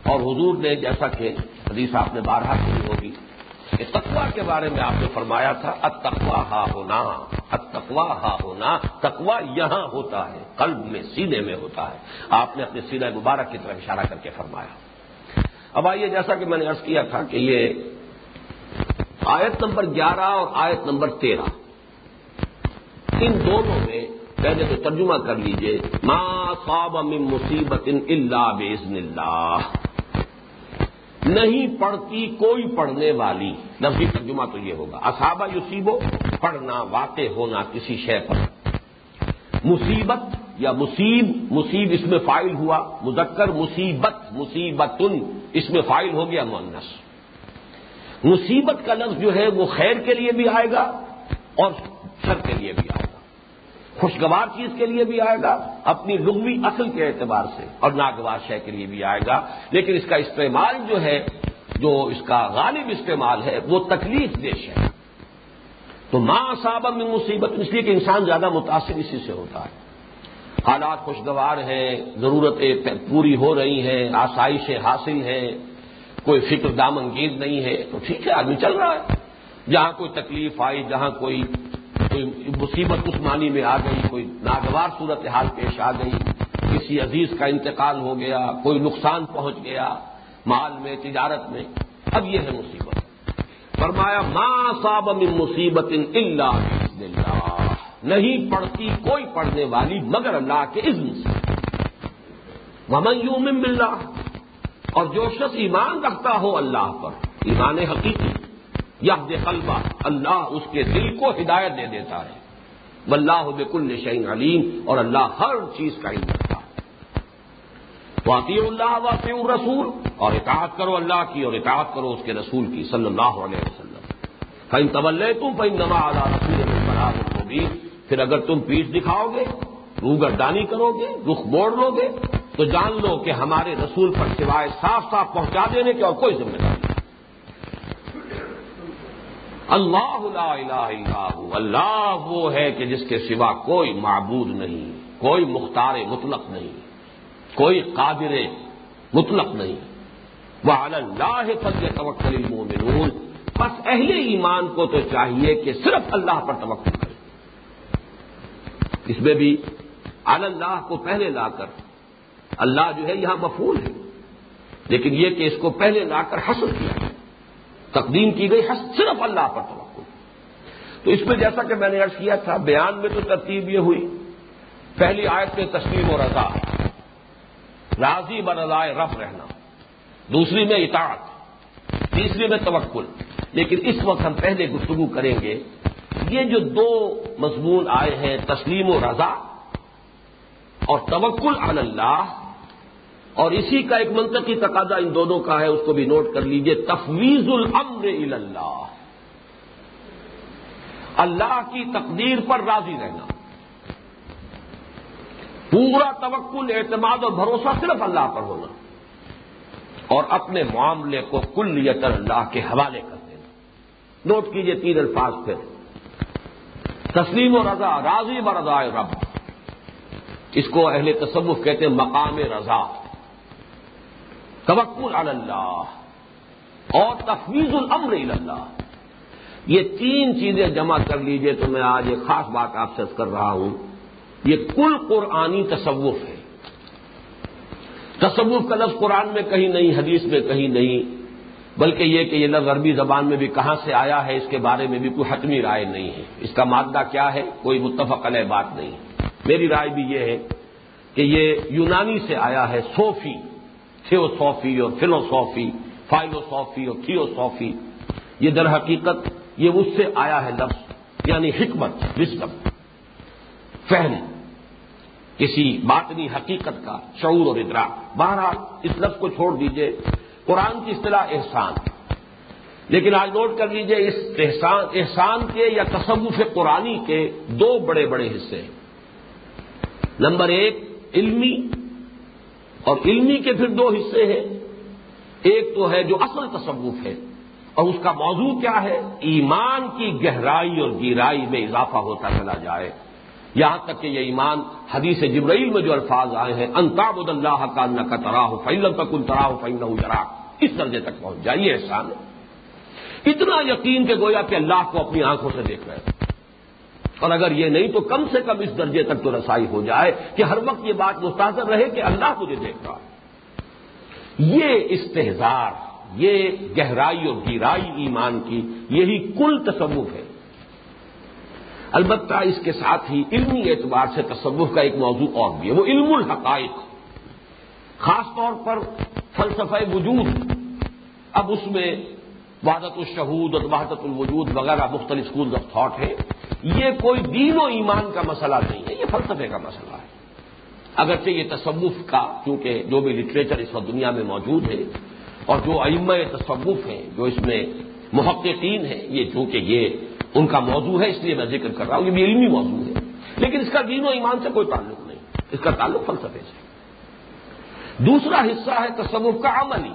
اور حضور نے جیسا کہ حدیث آپ نے بارہ سنی ہوگی، کہ تقوا کے بارے میں آپ نے فرمایا تھا اتقوا ہا ہونا اتقوا ہا ہونا تقوا یہاں ہوتا ہے، قلب میں، سینے میں ہوتا ہے۔ آپ نے اپنے سینہ مبارک کی طرف اشارہ کر کے فرمایا۔ اب آئیے، جیسا کہ میں نے ارض کیا تھا کہ یہ آیت نمبر گیارہ اور آیت نمبر تیرہ۔ ان دونوں میں پہلے تو ترجمہ کر لیجیے، ما صاب من مصیبت اللہ بزن اللہ نہیں پڑھتی کوئی پڑھنے والی نفی ترجمہ تو یہ ہوگا اصابہ یوسیبو پڑھنا واقع ہونا کسی شے پر۔ مصیبت یا مصیب مصیب اس میں فائل ہوا، مذکر مصیبت مصیبت اس میں فائل ہو گیا مونس مصیبت کا لفظ جو ہے وہ خیر کے لیے بھی آئے گا اور شر کے لیے بھی آئے گا۔ خوشگوار چیز کے لیے بھی آئے گا، اپنی لغوی اصل کے اعتبار سے اور ناگوار شے کے لیے بھی آئے گا۔ لیکن اس کا استعمال جو ہے، جو اس کا غالب استعمال ہے، وہ تکلیف دیش ہے۔ تو ماں صاحب میں مصیبت، اس لیے کہ انسان زیادہ متاثر اسی سے ہوتا ہے۔ حالات خوشگوار ہیں، ضرورتیں پوری ہو رہی ہیں، آسائشیں حاصل ہیں کوئی فکر دامنگیر نہیں ہے، تو ٹھیک ہے، آدمی چل رہا ہے۔ جہاں کوئی تکلیف آئی، جہاں کوئی کوئی مصیبت اس معنی میں آ گئی، کوئی ناگوار صورت حال پیش آ گئی، کسی عزیز کا انتقال ہو گیا، کوئی نقصان پہنچ گیا مال میں، تجارت میں، اب یہ ہے مصیبت۔ فرمایا ماں صاب من مصیبت اللہ۔ نہیں پڑھتی کوئی پڑھنے والی مگر اللہ کے اذن سے۔ ممن یوم باللہ۔ اور جو شخص ایمان رکھتا ہو اللہ پر، ایمان حقیقی یا قلبہ، اللہ اس کے دل کو ہدایت دے دیتا ہے۔ واللہ بکل شعین علیم، اور اللہ ہر چیز کا علم رکھتا ہے۔ واقعی اللہ واقع رسول اور اطاعت کرو اللہ کی، اور اطاعت کرو اس کے رسول کی، صلی اللہ علیہ وسلم۔ فین طول تم فین نما اللہ رسول بھی پھر اگر تم پیٹ دکھاؤ گے، روگردانی کرو گے، رخ موڑ لو گے تو جان لو کہ ہمارے رسول پر سوائے صاف صاف پہنچا دینے کی اور کوئی ذمہ داری اللہ لا الہ الا ہو. اللہ وہ ہے کہ جس کے سوا کوئی معبود نہیں، کوئی مختار مطلق نہیں، کوئی قادر مطلق نہیں. وہ اللہ فضل توکل المومنون بس اہل ایمان کو تو چاہیے کہ صرف اللہ پر توقع کرے اس میں بھی اللہ کو پہلے لا کر اللہ جو ہے یہاں مفول ہے۔ لیکن یہ کہ اس کو پہلے لا کر حسر کیا۔ تقدیم کی گئی صرف اللہ پر توقع تو اس میں جیسا کہ میں نے عرض کیا تھا، بیان میں تو ترتیب یہ ہوئی۔ پہلی آیت میں تسلیم و رضا۔ راضی برضائے رف رہنا۔ دوسری میں اطاعت۔ تیسری میں توکل۔ لیکن اس وقت ہم پہلے گفتگو کریں گے۔ یہ جو دو مضمون آئے ہیں، تسلیم و رضا اور توکل اللہ اور اسی کا ایک منطقی تقاضا ان دونوں کا ہے، اس کو بھی نوٹ کر لیجیے، تفویض الامر اللہ۔ اللہ کی تقدیر پر راضی رہنا۔ پورا توکل، اعتماد اور بھروسہ صرف اللہ پر ہونا۔ اور اپنے معاملے کو کل یتر اللہ کے حوالے کر دینا۔ نوٹ کیجیے تین الفاظ پھر۔ تسلیم و رضا، راضی برضا رب۔ اس کو اہل تصوف کہتے ہیں مقام رضا۔ توکل اللہ اور تفویض الامر اللہ۔ یہ تین چیزیں جمع کر لیجیے تو میں آج ایک خاص بات آپ سے کر رہا ہوں۔ یہ کل قرآنی تصوف ہے۔ تصوف کا لفظ قرآن میں کہیں نہیں، حدیث میں کہیں نہیں، بلکہ یہ کہ یہ لفظ عربی زبان میں بھی کہاں سے آیا ہے، اس کے بارے میں بھی کوئی حتمی رائے نہیں ہے۔ اس کا مادہ کیا ہے؟ کوئی متفق علیہ بات نہیں۔ میری رائے بھی یہ ہے کہ یہ یونانی سے آیا ہے، صوفی۔ تھیوسوفی اور فلوسوفی فائلوسوفی اور تھیوسوفی۔ یہ در حقیقت یہ اس سے آیا ہے لفظ یعنی حکمت وسکم فہم، کسی باطنی حقیقت کا شعور اور ادراک۔ بہرحال اس لفظ کو چھوڑ دیجیے۔ قرآن کی اصطلاح احسان۔ لیکن آج نوٹ کر لیجیے، اس احسان احسان کے یا تصوف قرآنی کے دو بڑے بڑے حصے ہیں۔ نمبر ایک، علمی اور علمی کے پھر دو حصے ہیں۔ ایک تو ہے جو اصل تصوف ہے۔ اور اس کا موضوع کیا ہے؟ ایمان کی گہرائی اور گیرائی میں اضافہ ہوتا چلا جائے۔ یہاں تک کہ یہ ایمان حدیث جبرائیل میں جو الفاظ آئے ہیں انتاب اللہ کا نہ کا تراہ فیلم کا کل تراہ فیل جرا اس درجے تک پہنچ جائیے احسان اتنا یقین کہ گویا کہ اللہ کو اپنی آنکھوں سے دیکھ رہے ہیں۔ اور اگر یہ نہیں تو کم سے کم اس درجے تک تو رسائی ہو جائے کہ ہر وقت یہ بات مستحصر رہے کہ اللہ مجھے دیکھ رہا یہ استحزار یہ گہرائی اور گیرائی ایمان کی، یہی کل تصوف ہے۔ البتہ اس کے ساتھ ہی علمی اعتبار سے تصوف کا ایک موضوع اور بھی ہے، وہ علم الحقائق۔ خاص طور پر فلسفہ وجود۔ اب اس میں وحدت الشہود اور وحدت الوجود وغیرہ مختلف اسکول آف تھاٹ ہے یہ کوئی دین و ایمان کا مسئلہ نہیں ہے، یہ فلسفے کا مسئلہ ہے۔ اگرچہ یہ تصوف کا، کیونکہ جو بھی لٹریچر اس وقت دنیا میں موجود ہے، اور جو ائمہ تصوف ہیں، جو اس میں محققین ہیں، یہ چونکہ یہ ان کا موضوع ہے، اس لیے میں ذکر کر رہا ہوں، یہ بھی علمی موضوع ہے۔ لیکن اس کا دین و ایمان سے کوئی تعلق نہیں، اس کا تعلق فلسفے سے۔ دوسرا حصہ ہے تصوف کا عملی۔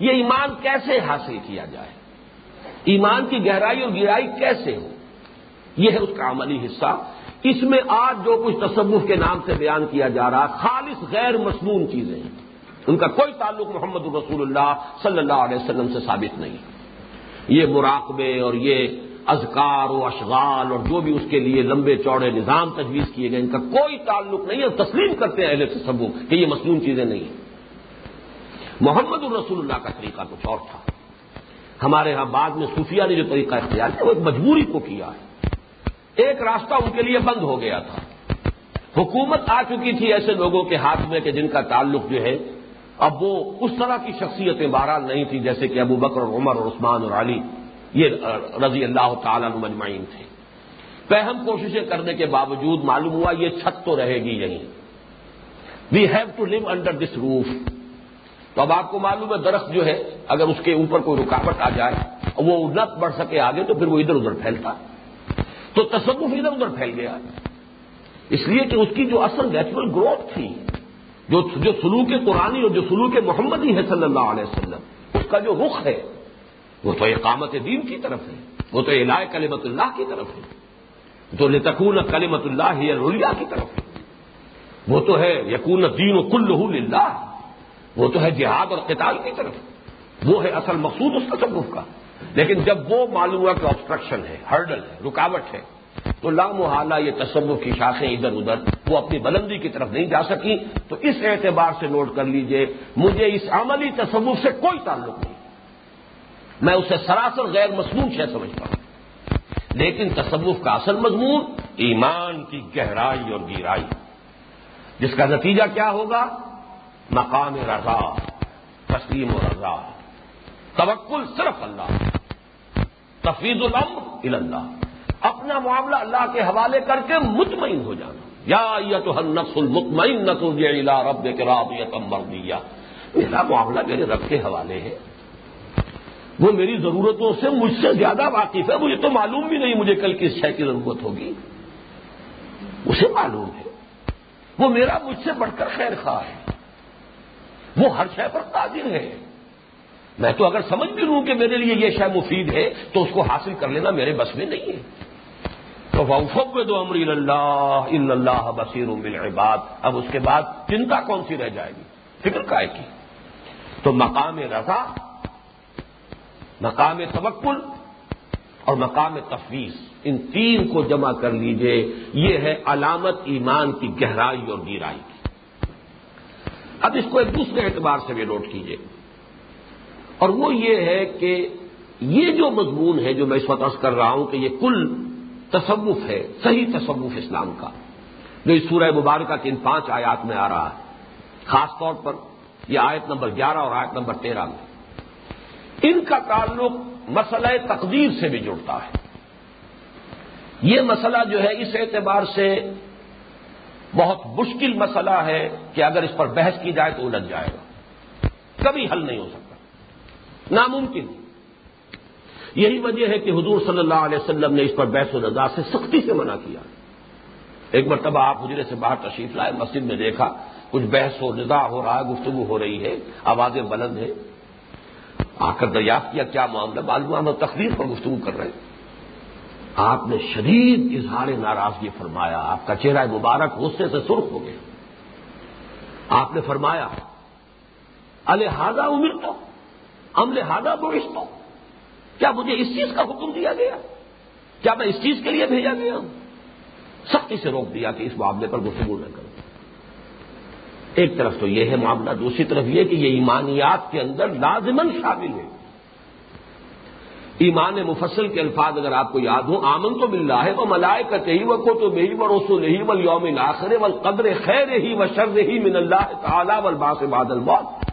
یہ ایمان کیسے حاصل کیا جائے؟ ایمان کی گہرائی اور گہرائی کیسے ہو؟ یہ ہے اس کا عملی حصہ۔ اس میں آج جو کچھ تصوف کے نام سے بیان کیا جا رہا، خالص غیر مصنون چیزیں ہیں۔ ان کا کوئی تعلق محمد رسول اللہ صلی اللہ علیہ وسلم سے ثابت نہیں۔ یہ مراقبے اور یہ اذکار و اشغال اور جو بھی اس کے لیے لمبے چوڑے نظام تجویز کیے گئے، ان کا کوئی تعلق نہیں۔ ہے تسلیم کرتے ہیں اہل تصوف کہ یہ مصنون چیزیں نہیں ہیں۔ محمد الرسول اللہ کا طریقہ کچھ اور تھا۔ ہمارے ہاں بعد میں صوفیہ نے جو طریقہ اختیار کیا، وہ ایک مجبوری کو کیا ہے۔ ایک راستہ ان کے لیے بند ہو گیا تھا۔ حکومت آ چکی تھی ایسے لوگوں کے ہاتھ میں کہ جن کا تعلق جو ہے، اب وہ اس طرح کی شخصیتیں بہرحال نہیں تھی جیسے کہ ابو بکر اور عمر اور عثمان اور علی، یہ رضی اللہ تعالیٰ مجمعین تھے۔ پہم کوششیں کرنے کے باوجود معلوم ہوا یہ چھت تو رہے گی یہیں۔ We have to live under this roof تو اب آپ کو معلوم ہے، درخت جو ہے، اگر اس کے اوپر کوئی رکاوٹ آ جائے، وہ نہ بڑھ سکے آگے تو پھر وہ ادھر ادھر پھیلتا۔ تو تصوف ادھر ادھر پھیل گیا۔ اس لیے کہ اس کی جو اصل نیچرل گروتھ تھی، جو جو سلوک قرآنی اور جو سلوک محمدی ہے صلی اللہ علیہ وسلم، اس کا جو رخ ہے، وہ تو اقامت دین کی طرف ہے، وہ تو الہ کلیمت اللہ کی طرف ہے تو لتکون کلیمت اللہ رولیا کی طرف ہے۔ وہ تو ہے یقون دین و کل وہ تو ہے جہاد اور قتال کی طرف وہ ہے اصل مقصود اس تصوف کا۔ لیکن جب وہ معلوم ہوا کہ آبسٹرکشن ہے ہرڈل ہے، رکاوٹ ہے، تو لامحالہ یہ تصوف کی شاخیں ادھر ادھر، وہ اپنی بلندی کی طرف نہیں جا سکی تو اس اعتبار سے نوٹ کر لیجیے، مجھے اس عملی تصوف سے کوئی تعلق نہیں۔ میں اسے سراسر غیر مصنوع شہ سمجھتا ہوں۔ لیکن تصوف کا اصل مضمون ایمان کی گہرائی اور گہرائی۔ جس کا نتیجہ کیا ہوگا؟ مقام رضا، تسلیم و رضا۔ توکل صرف اللہ۔ تفیض الامر اللہ۔ اپنا معاملہ اللہ کے حوالے کر کے مطمئن ہو جانا۔ یا تو ہر نفس المطمئن نہ رب کے رات یا میرا معاملہ میرے رب کے حوالے ہے۔ وہ میری ضرورتوں سے مجھ سے زیادہ واقف ہے، مجھے تو معلوم بھی نہیں مجھے کل کس شے کی ضرورت ہوگی۔ اسے معلوم ہے۔ وہ میرا مجھ سے بڑھ کر خیر خواہ ہے۔ وہ ہر شے پر قادر ہے۔ میں تو اگر سمجھ بھی لوں کہ میرے لیے یہ شے مفید ہے، تو اس کو حاصل کر لینا میرے بس میں نہیں ہے۔ تو وفب دو امری اللہ اللہ بصیر العباد اب اس کے بعد چنتا کون سی رہ جائے گی؟ فکر کا ہے کی تو مقام رضا، مقام توکل اور مقام تفویض، ان تین کو جمع کر لیجیے۔ یہ ہے علامت ایمان کی گہرائی اور گیرائی کی اب اس کو ایک دوسرے اعتبار سے بھی نوٹ کیجیے اور وہ یہ ہے کہ یہ جو مضمون ہے جو میں اس وقت کر رہا ہوں کہ یہ کل تصوف ہے، صحیح تصوف اسلام کا، جو اس سورہ مبارکہ کے ان پانچ آیات میں آ رہا ہے، خاص طور پر یہ آیت نمبر گیارہ اور آیت نمبر تیرہ میں۔ ان کا تعلق مسئلہ تقدیر سے بھی جڑتا ہے۔ یہ مسئلہ جو ہے اس اعتبار سے بہت مشکل مسئلہ ہے کہ اگر اس پر بحث کی جائے تو الجھ جائے گا۔ کبھی حل نہیں ہو سکتا۔ ناممکن۔ یہی وجہ ہے کہ حضور صلی اللہ علیہ وسلم نے اس پر بحث و رضا سے سختی سے منع کیا۔ ایک مرتبہ آپ حجرے سے باہر تشریف لائے، مسجد میں دیکھا، کچھ بحث و رضا ہو رہا ہے، گفتگو ہو رہی ہے، آوازیں بلند ہیں۔ آ کر دریافت کیا کیا معاملہ؟ معلوم تقریر پر گفتگو کر رہے ہیں۔ آپ نے شدید اظہار ناراضگی فرمایا، آپ کا چہرہ مبارک غصے سے سرخ ہو گیا۔ آپ نے فرمایا، الحاظہ عمر تو ہم لہٰذا بوش تو۔ کیا مجھے اس چیز کا حکم دیا گیا؟ کیا میں اس چیز کے لیے بھیجا گیا ہوں؟ سختی سے روک دیا کہ اس معاملے پر گفتگو نہ کروں۔ ایک طرف تو یہ ہے معاملہ، دوسری طرف یہ کہ یہ ایمانیات کے اندر لازمن شامل ہے۔ ایمان مفصل کے الفاظ اگر آپ کو یاد ہوں آمن تو مل رہا ہے وہ ملائے کا ہی وہ کو تو نہیں و روسو نہیں و یوم ناخر و قدر خیر ہی و شر ہی من اللہ تعالی و باس بادل بات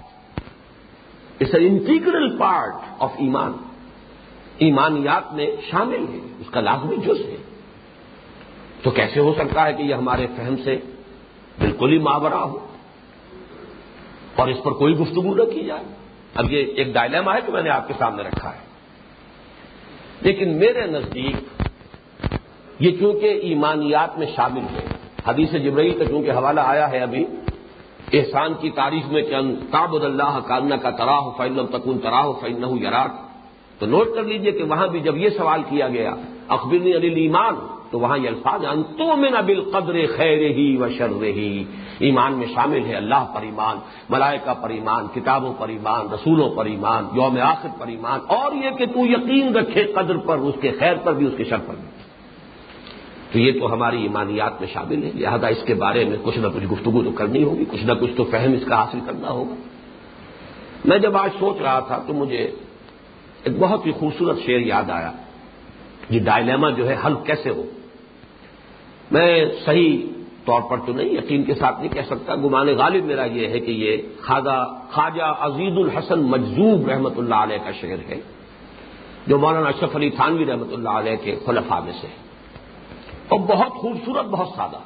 it's an integral part of iman ایمانیات میں شامل ہے، اس کا لازمی جز ہے۔ تو کیسے ہو سکتا ہے کہ یہ ہمارے فہم سے بالکل ہی ماورا ہو؟ اور اس پر کوئی گفتگو نہ کی جائے۔ اب یہ ایک ڈائلما ہے کہ میں نے آپ کے سامنے رکھا ہے۔ لیکن میرے نزدیک یہ چونکہ ایمانیات میں شامل ہے، حدیث جبرئی کا چونکہ حوالہ آیا ہے ابھی احسان کی تاریخ میں کہ تابد اللہ کاننا کا تراہ فعل تکن تراہ فعن یراک۔ تو نوٹ کر لیجیے کہ وہاں بھی جب یہ سوال کیا گیا، اخبرنی علی ایمان تو وہاں یہ الفاظ انتوں میں نہ قدر خیر ہی و شر ہی ایمان میں شامل ہے اللہ پر ایمان، ملائکہ پر ایمان، کتابوں پر ایمان، رسولوں پر ایمان، یوم آخر پر ایمان، اور یہ کہ تو یقین رکھے قدر پر، اس کے خیر پر بھی، اس کے شر پر بھی۔ تو یہ تو ہماری ایمانیات میں شامل ہے لہذا اس کے بارے میں کچھ نہ کچھ گفتگو تو کرنی ہوگی، کچھ نہ کچھ تو فہم اس کا حاصل کرنا ہوگا۔ میں جب آج سوچ رہا تھا تو مجھے ایک بہت ہی خوبصورت شعر یاد آیا۔ یہ ڈائلیما جو ہے، حل کیسے ہو؟ میں صحیح طور پر تو نہیں، یقین کے ساتھ نہیں کہہ سکتا۔ گمان غالب میرا یہ ہے کہ یہ خواجہ خواجہ عزیز الحسن مجزوب رحمت اللہ علیہ کا شعر ہے، جو مولانا اشرف علی تھانوی رحمت اللہ علیہ کے خلفا میں سے اور بہت خوبصورت، بہت سادہ۔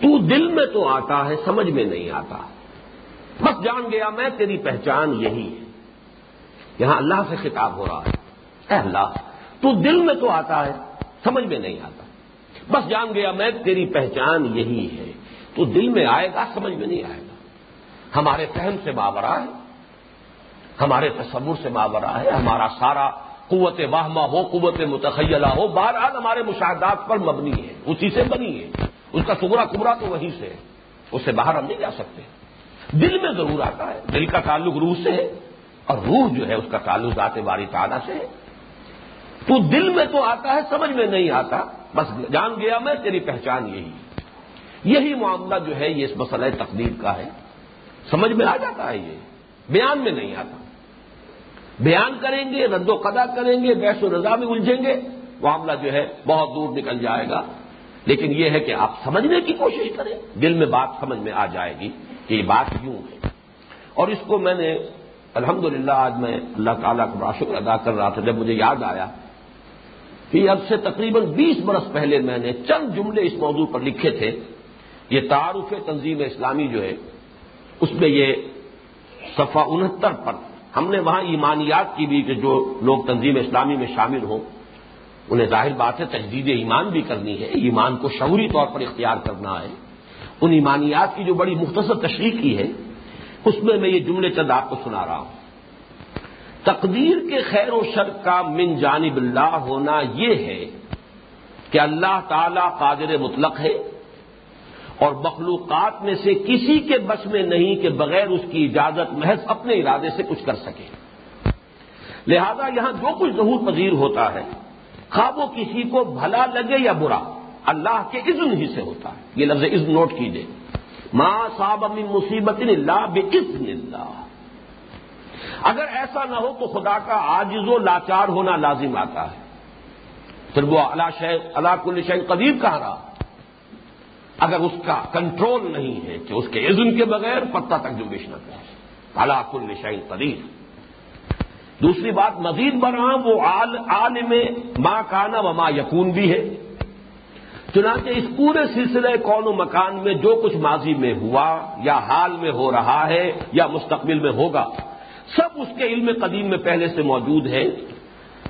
تو دل میں تو آتا ہے، سمجھ میں نہیں آتا۔ بس جان گیا میں، تیری پہچان یہی ہے۔ یہاں اللہ سے خطاب ہو رہا ہے۔ اے اللہ، تو دل میں تو آتا ہے، سمجھ میں نہیں آتا۔ بس جان گیا میں، تیری پہچان یہی ہے۔ تو دل میں آئے گا، سمجھ میں نہیں آئے گا۔ ہمارے فہم سے ماورا ہے۔ ہمارے تصور سے ماورا ہے۔ ہمارا سارا قوت واہما ہو، قوت متخیلہ ہو، بہرحال ہمارے مشاہدات پر مبنی ہے، اسی سے بنی ہے۔ اس کا سگرا کبرا تو وہیں سے ہے، اس سے باہر ہم نہیں جا سکتے۔ دل میں ضرور آتا ہے، دل کا تعلق روح سے ہے، اور روح جو ہے، اس کا تعلق ذات باری تعالیٰ سے ہے۔ تو دل میں تو آتا ہے، سمجھ میں نہیں آتا، بس جان گیا میں، تیری پہچان یہی یہی معاملہ جو ہے، یہ اس مسئلہ تقدیر کا ہے۔ سمجھ میں آ جاتا ہے یہ، بیان میں نہیں آتا۔ بیان کریں گے، رد و قدا کریں گے بیس و رضا میں الجھیں گے، معاملہ جو ہے بہت دور نکل جائے گا۔ لیکن یہ ہے کہ آپ سمجھنے کی کوشش کریں، دل میں بات سمجھ میں آ جائے گی کہ یہ بات یوں ہے۔ اور اس کو میں نے الحمد آج میں اللہ تعالیٰ کا بڑا شکر ادا کر رہا تھا، جب مجھے یاد آیا کہ اب سے تقریباً بیس برس پہلے میں نے چند جملے اس موضوع پر لکھے تھے۔ یہ تعارف تنظیم اسلامی جو ہے، اس میں یہ صفحہ انہتر پر ہم نے وہاں ایمانیات کی بھی کہ جو لوگ تنظیم اسلامی میں شامل ہوں، انہیں ظاہر بات ہے تجدید ایمان بھی کرنی ہے، ایمان کو شعوری طور پر اختیار کرنا ہے۔ ان ایمانیات کی جو بڑی مختصر تشریح کی ہے، اس میں میں یہ جملے چند آپ کو سنا رہا ہوں۔ تقدیر کے خیر و شر کا من جانب اللہ ہونا یہ ہے کہ اللہ تعالی قادر مطلق ہے۔ اور مخلوقات میں سے کسی کے بس میں نہیں کہ بغیر اس کی اجازت محض اپنے ارادے سے کچھ کر سکے۔ لہذا یہاں جو کچھ ظہور پذیر ہوتا ہے، خواب وہ کسی کو بھلا لگے یا برا، اللہ کے اذن ہی سے ہوتا ہے۔ یہ لفظ اذن نوٹ کیجیے ماں صاحب امی مصیبت اللہ بے اللہ۔ اگر ایسا نہ ہو تو خدا کا آجز و لاچار ہونا لازم آتا ہے۔ پھر وہ اللہ اللہ کل شہ قدیر کہہ رہا۔ اگر اس کا کنٹرول نہیں ہے کہ اس کے عزم کے بغیر پتہ تک جمبش نہ کرے۔ اللہ کل شہ قدیر۔ دوسری بات، مزید برآں، وہ عالم ماں کانا و ماں یقون بھی ہے۔ چنانچہ اس پورے سلسلے کون و مکان میں جو کچھ ماضی میں ہوا یا حال میں ہو رہا ہے یا مستقبل میں ہوگا، سب اس کے علم قدیم میں پہلے سے موجود ہے۔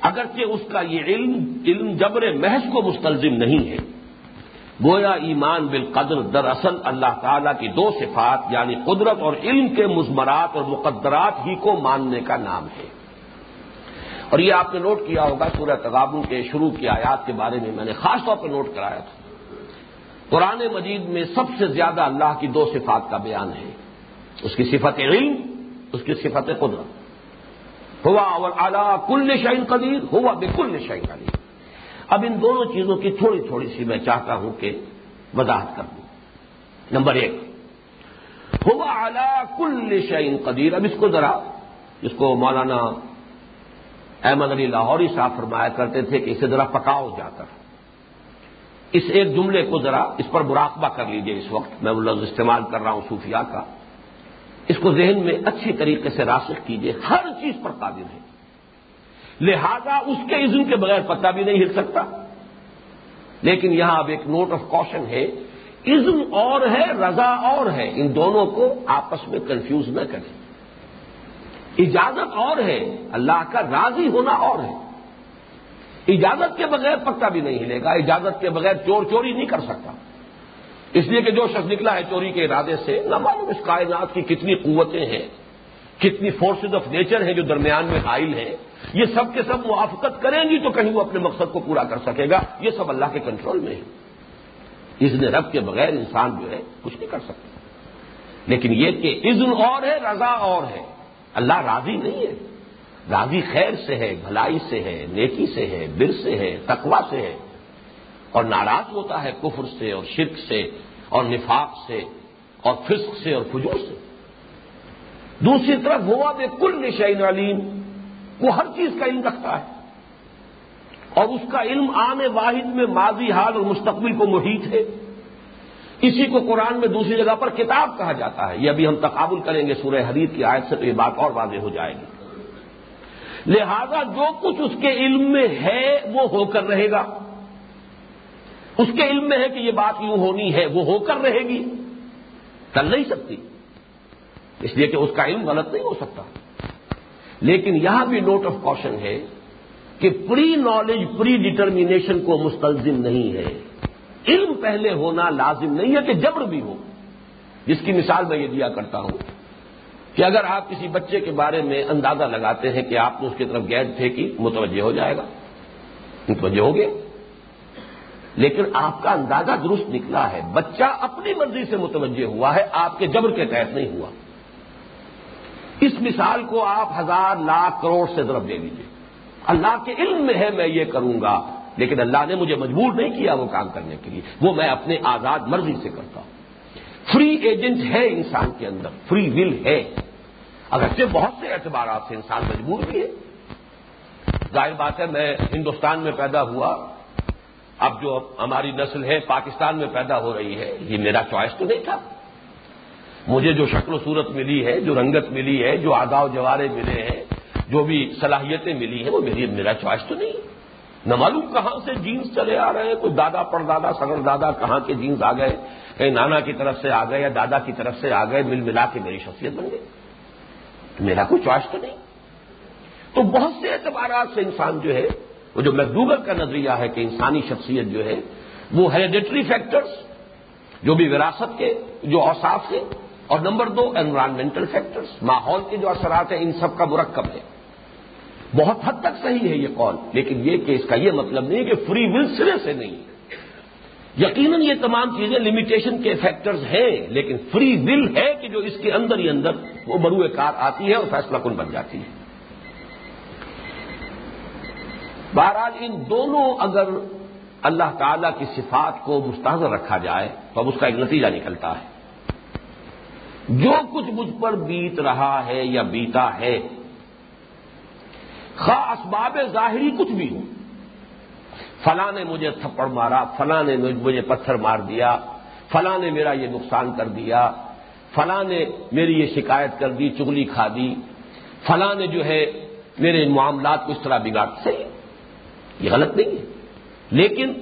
اگرچہ اس کا یہ علم علم جبر محض کو مستلزم نہیں ہے۔ گویا ایمان بالقدر دراصل اللہ تعالی کی دو صفات یعنی قدرت اور علم کے مزمرات اور مقدرات ہی کو ماننے کا نام ہے۔ اور یہ آپ نے نوٹ کیا ہوگا سورہ تغابن کے شروع کی آیات کے بارے میں میں نے خاص طور پر نوٹ کرایا تھا۔ قرآن مجید میں سب سے زیادہ اللہ کی دو صفات کا بیان ہے۔ اس کی صفت علم، اس کی صفت قدرت۔ ہوا اور اعلیٰ کل شعین قدیر، ہوا بے کل شعین قدیر۔ اب ان دونوں چیزوں کی تھوڑی تھوڑی سی میں چاہتا ہوں کہ وضاحت کر دوں۔ نمبر ایک، ہوا اعلیٰ کل شعین قدیر۔ اب اس کو ذرا، اس کو مولانا احمد علی لاہوری صاحب فرمایا کرتے تھے کہ اسے ذرا پکاؤ جا کر۔ اس ایک جملے کو ذرا اس پر مراقبہ کر لیجیے اس وقت۔ میں وہ لفظ استعمال کر رہا ہوں صوفیہ کا۔ اس کو ذہن میں اچھی طریقے سے راسخ کیجیے ہر چیز پر قابل ہے لہذا اس کے عزم کے بغیر پتہ بھی نہیں ہل سکتا۔ لیکن یہاں اب ایک نوٹ آف کوشن ہے، عزم اور ہے، رضا اور ہے، ان دونوں کو آپس میں کنفیوز نہ کریں۔ اجازت اور ہے، اللہ کا راضی ہونا اور ہے۔ اجازت کے بغیر پکا بھی نہیں ہلے گا، اجازت کے بغیر چور چوری نہیں کر سکتا۔ اس لیے کہ جو شخص نکلا ہے چوری کے ارادے سے، نہ معلوم اس کائنات کی کتنی قوتیں ہیں، کتنی فورسز آف نیچر ہیں جو درمیان میں حائل ہیں۔ یہ سب کے سب موافقت کریں گی تو کہیں وہ اپنے مقصد کو پورا کر سکے گا۔ یہ سب اللہ کے کنٹرول میں ہے۔ اس نے رب کے بغیر انسان جو ہے کچھ نہیں کر سکتا۔ لیکن یہ کہ عزن اور ہے، رضا اور ہے۔ اللہ راضی نہیں ہے۔ راضی خیر سے ہے، بھلائی سے ہے، نیکی سے ہے، بر سے ہے تقوا سے ہے۔ اور ناراض ہوتا ہے کفر سے اور شرک سے اور نفاق سے اور فسق سے اور فجور سے۔ دوسری طرف ہوا بے کل نشین علیم۔ وہ ہر چیز کا علم رکھتا ہے اور اس کا علم عام واحد میں ماضی حال اور مستقبل کو محیط ہے۔ اسی کو قرآن میں دوسری جگہ پر کتاب کہا جاتا ہے۔ یہ ابھی ہم تقابل کریں گے سورہ حدیث کی آیت سے تو یہ بات اور واضح ہو جائے گی۔ لہذا جو کچھ اس کے علم میں ہے وہ ہو کر رہے گا۔ اس کے علم میں ہے کہ یہ بات یوں ہونی ہے، وہ ہو کر رہے گی۔ چل نہیں سکتی۔ اس لیے کہ اس کا علم غلط نہیں ہو سکتا۔ لیکن یہاں بھی نوٹ آف کوشن ہے کہ پری نالج پری ڈٹرمینیشن کو مستلزم نہیں ہے۔ علم پہلے ہونا لازم نہیں ہے کہ جبر بھی ہو۔ جس کی مثال میں یہ دیا کرتا ہوں کہ اگر آپ کسی بچے کے بارے میں اندازہ لگاتے ہیں کہ آپ نے اس کی طرف گیند پھینکی متوجہ ہو جائے گا۔ متوجہ ہو گیا لیکن آپ کا اندازہ درست نکلا ہے۔ بچہ اپنی مرضی سے متوجہ ہوا ہے، آپ کے جبر کے تحت نہیں ہوا۔ اس مثال کو آپ ہزار لاکھ کروڑ سے ضرب دے دیجیے اللہ کے علم میں ہے میں یہ کروں گا، لیکن اللہ نے مجھے مجبور نہیں کیا وہ کام کرنے کے لیے۔ وہ میں اپنے آزاد مرضی سے کرتا ہوں۔ فری ایجنٹ ہے انسان کے اندر فری ول ہے۔ اگرچہ بہت سے اعتبارات سے انسان مجبور بھی ہے۔ ظاہر بات ہے، میں ہندوستان میں پیدا ہوا۔ اب جو ہماری نسل ہے، پاکستان میں پیدا ہو رہی ہے، یہ میرا چوائس تو نہیں تھا۔ مجھے جو شکل و صورت ملی ہے، جو رنگت ملی ہے، جو آگا و جوارے ملے ہیں، جو بھی صلاحیتیں ملی ہیں، وہ میری میرا چوائس تو نہیں۔ نہ معلوم کہاں سے جینس چلے آ رہے ہیں، کوئی دادا پر دادا سگر دادا کہاں کے جینس آ گئے؟ کہیں نانا کی طرف سے آ گئے یا دادا کی طرف سے آ گئے، مل ملا کے میری شخصیت بن گئی۔ میرا کوئی چوائس تو نہیں۔ تو بہت سے اعتبارات سے انسان جو ہے، وہ جو میکڈوگل کا نظریہ ہے کہ انسانی شخصیت جو ہے، وہ ہیریڈیٹری فیکٹرز، جو بھی وراثت کے، جو اوساف ہیں اور نمبر دو انوائرمنٹل فیکٹرز ماحول کے جو اثرات ہیں، ان سب کا مرکب ہے۔ بہت حد تک صحیح ہے یہ قول، لیکن یہ کہ اس کا یہ مطلب نہیں کہ فری ول سرے سے نہیں یقیناً یہ تمام چیزیں لمیٹیشن کے فیکٹرز ہیں، لیکن فری ول ہے کہ جو اس کے اندر ہی اندر وہ بروئے کار آتی ہے اور فیصلہ کن بن جاتی ہے۔ بہرحال ان دونوں اگر اللہ تعالی کی صفات کو مستحضر رکھا جائے، تو اب اس کا ایک نتیجہ نکلتا ہے۔ جو کچھ مجھ پر بیت رہا ہے یا بیتا ہے خاص اسباب ظاہری کچھ بھی ہو فلاں نے مجھے تھپڑ مارا، فلاں نے مجھے پتھر مار دیا، فلاں نے میرا یہ نقصان کر دیا، فلاں نے میری یہ شکایت کر دی، چگلی کھا دی۔ فلاں نے جو ہے میرے معاملات کو اس طرح بگاڑ سے یہ غلط نہیں ہے۔ لیکن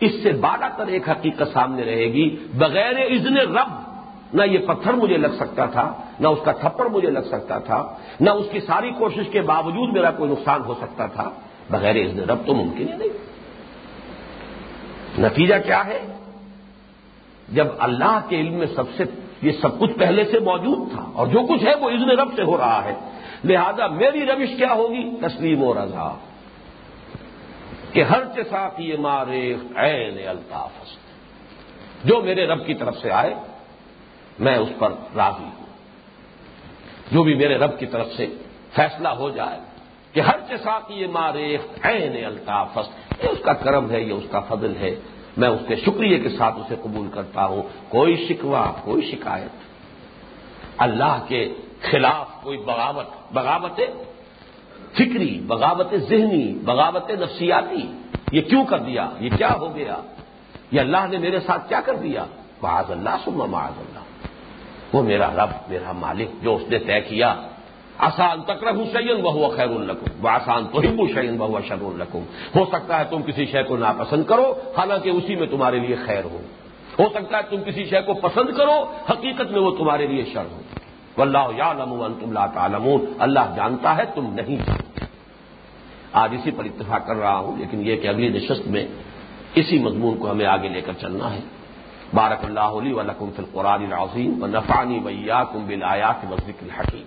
اس سے بارہ کر ایک حقیقت سامنے رہے گی، بغیر اذن رب نہ یہ پتھر مجھے لگ سکتا تھا، نہ اس کا تھپڑ مجھے لگ سکتا تھا، نہ اس کی ساری کوشش کے باوجود میرا کوئی نقصان ہو سکتا تھا۔ بغیر اس رب تو ممکن ہی نہیں۔ نتیجہ کیا ہے؟ جب اللہ کے علم میں سب سے، یہ سب کچھ پہلے سے موجود تھا اور جو کچھ ہے وہ عزن رب سے ہو رہا ہے۔ لہذا میری روش کیا ہوگی؟ تسلیم و رضا۔ کہ ہر ساتھ یہ مارے، عین الطاف۔ جو میرے رب کی طرف سے آئے میں اس پر راضی ہوں۔ جو بھی میرے رب کی طرف سے فیصلہ ہو جائے کہ ہر ساتھ یہ مارے عین الطاف یہ اس کا کرم ہے، یہ اس کا فضل ہے، میں اس کے شکریہ کے ساتھ اسے قبول کرتا ہوں۔ کوئی شکوہ، کوئی شکایت۔ اللہ کے خلاف کوئی بغاوت بغاوت فکری، بغاوت ذہنی، بغاوت نفسیاتی، یہ کیوں کر دیا؟ یہ کیا ہو گیا؟ یہ اللہ نے میرے ساتھ کیا کر دیا؟ معاذ اللہ سما معاذ اللہ۔ وہ میرا رب، میرا مالک، جو اس نے طے کیا۔ آسان تکر حسین بہو خیر القم وہ آسان تو ہندو شعین بہو شر القم ہو سکتا ہے تم کسی شے کو ناپسند کرو، حالانکہ اسی میں تمہارے لیے خیر ہو۔ ہو سکتا ہے تم کسی شے کو پسند کرو، حقیقت میں وہ تمہارے لیے شر ہو۔ اللہ یا لمن تم لا تعلمون۔ اللہ جانتا ہے تم نہیں۔ آج اسی پر اتفاق کر رہا ہوں، لیکن یہ کہ اگلی نشست میں اسی مضمون کو ہمیں آگے لے کر چلنا ہے۔ بارک اللہ علی ولکم فی القرآن العظیم و نفانی ویا کم بل آیات مسجد الحکیم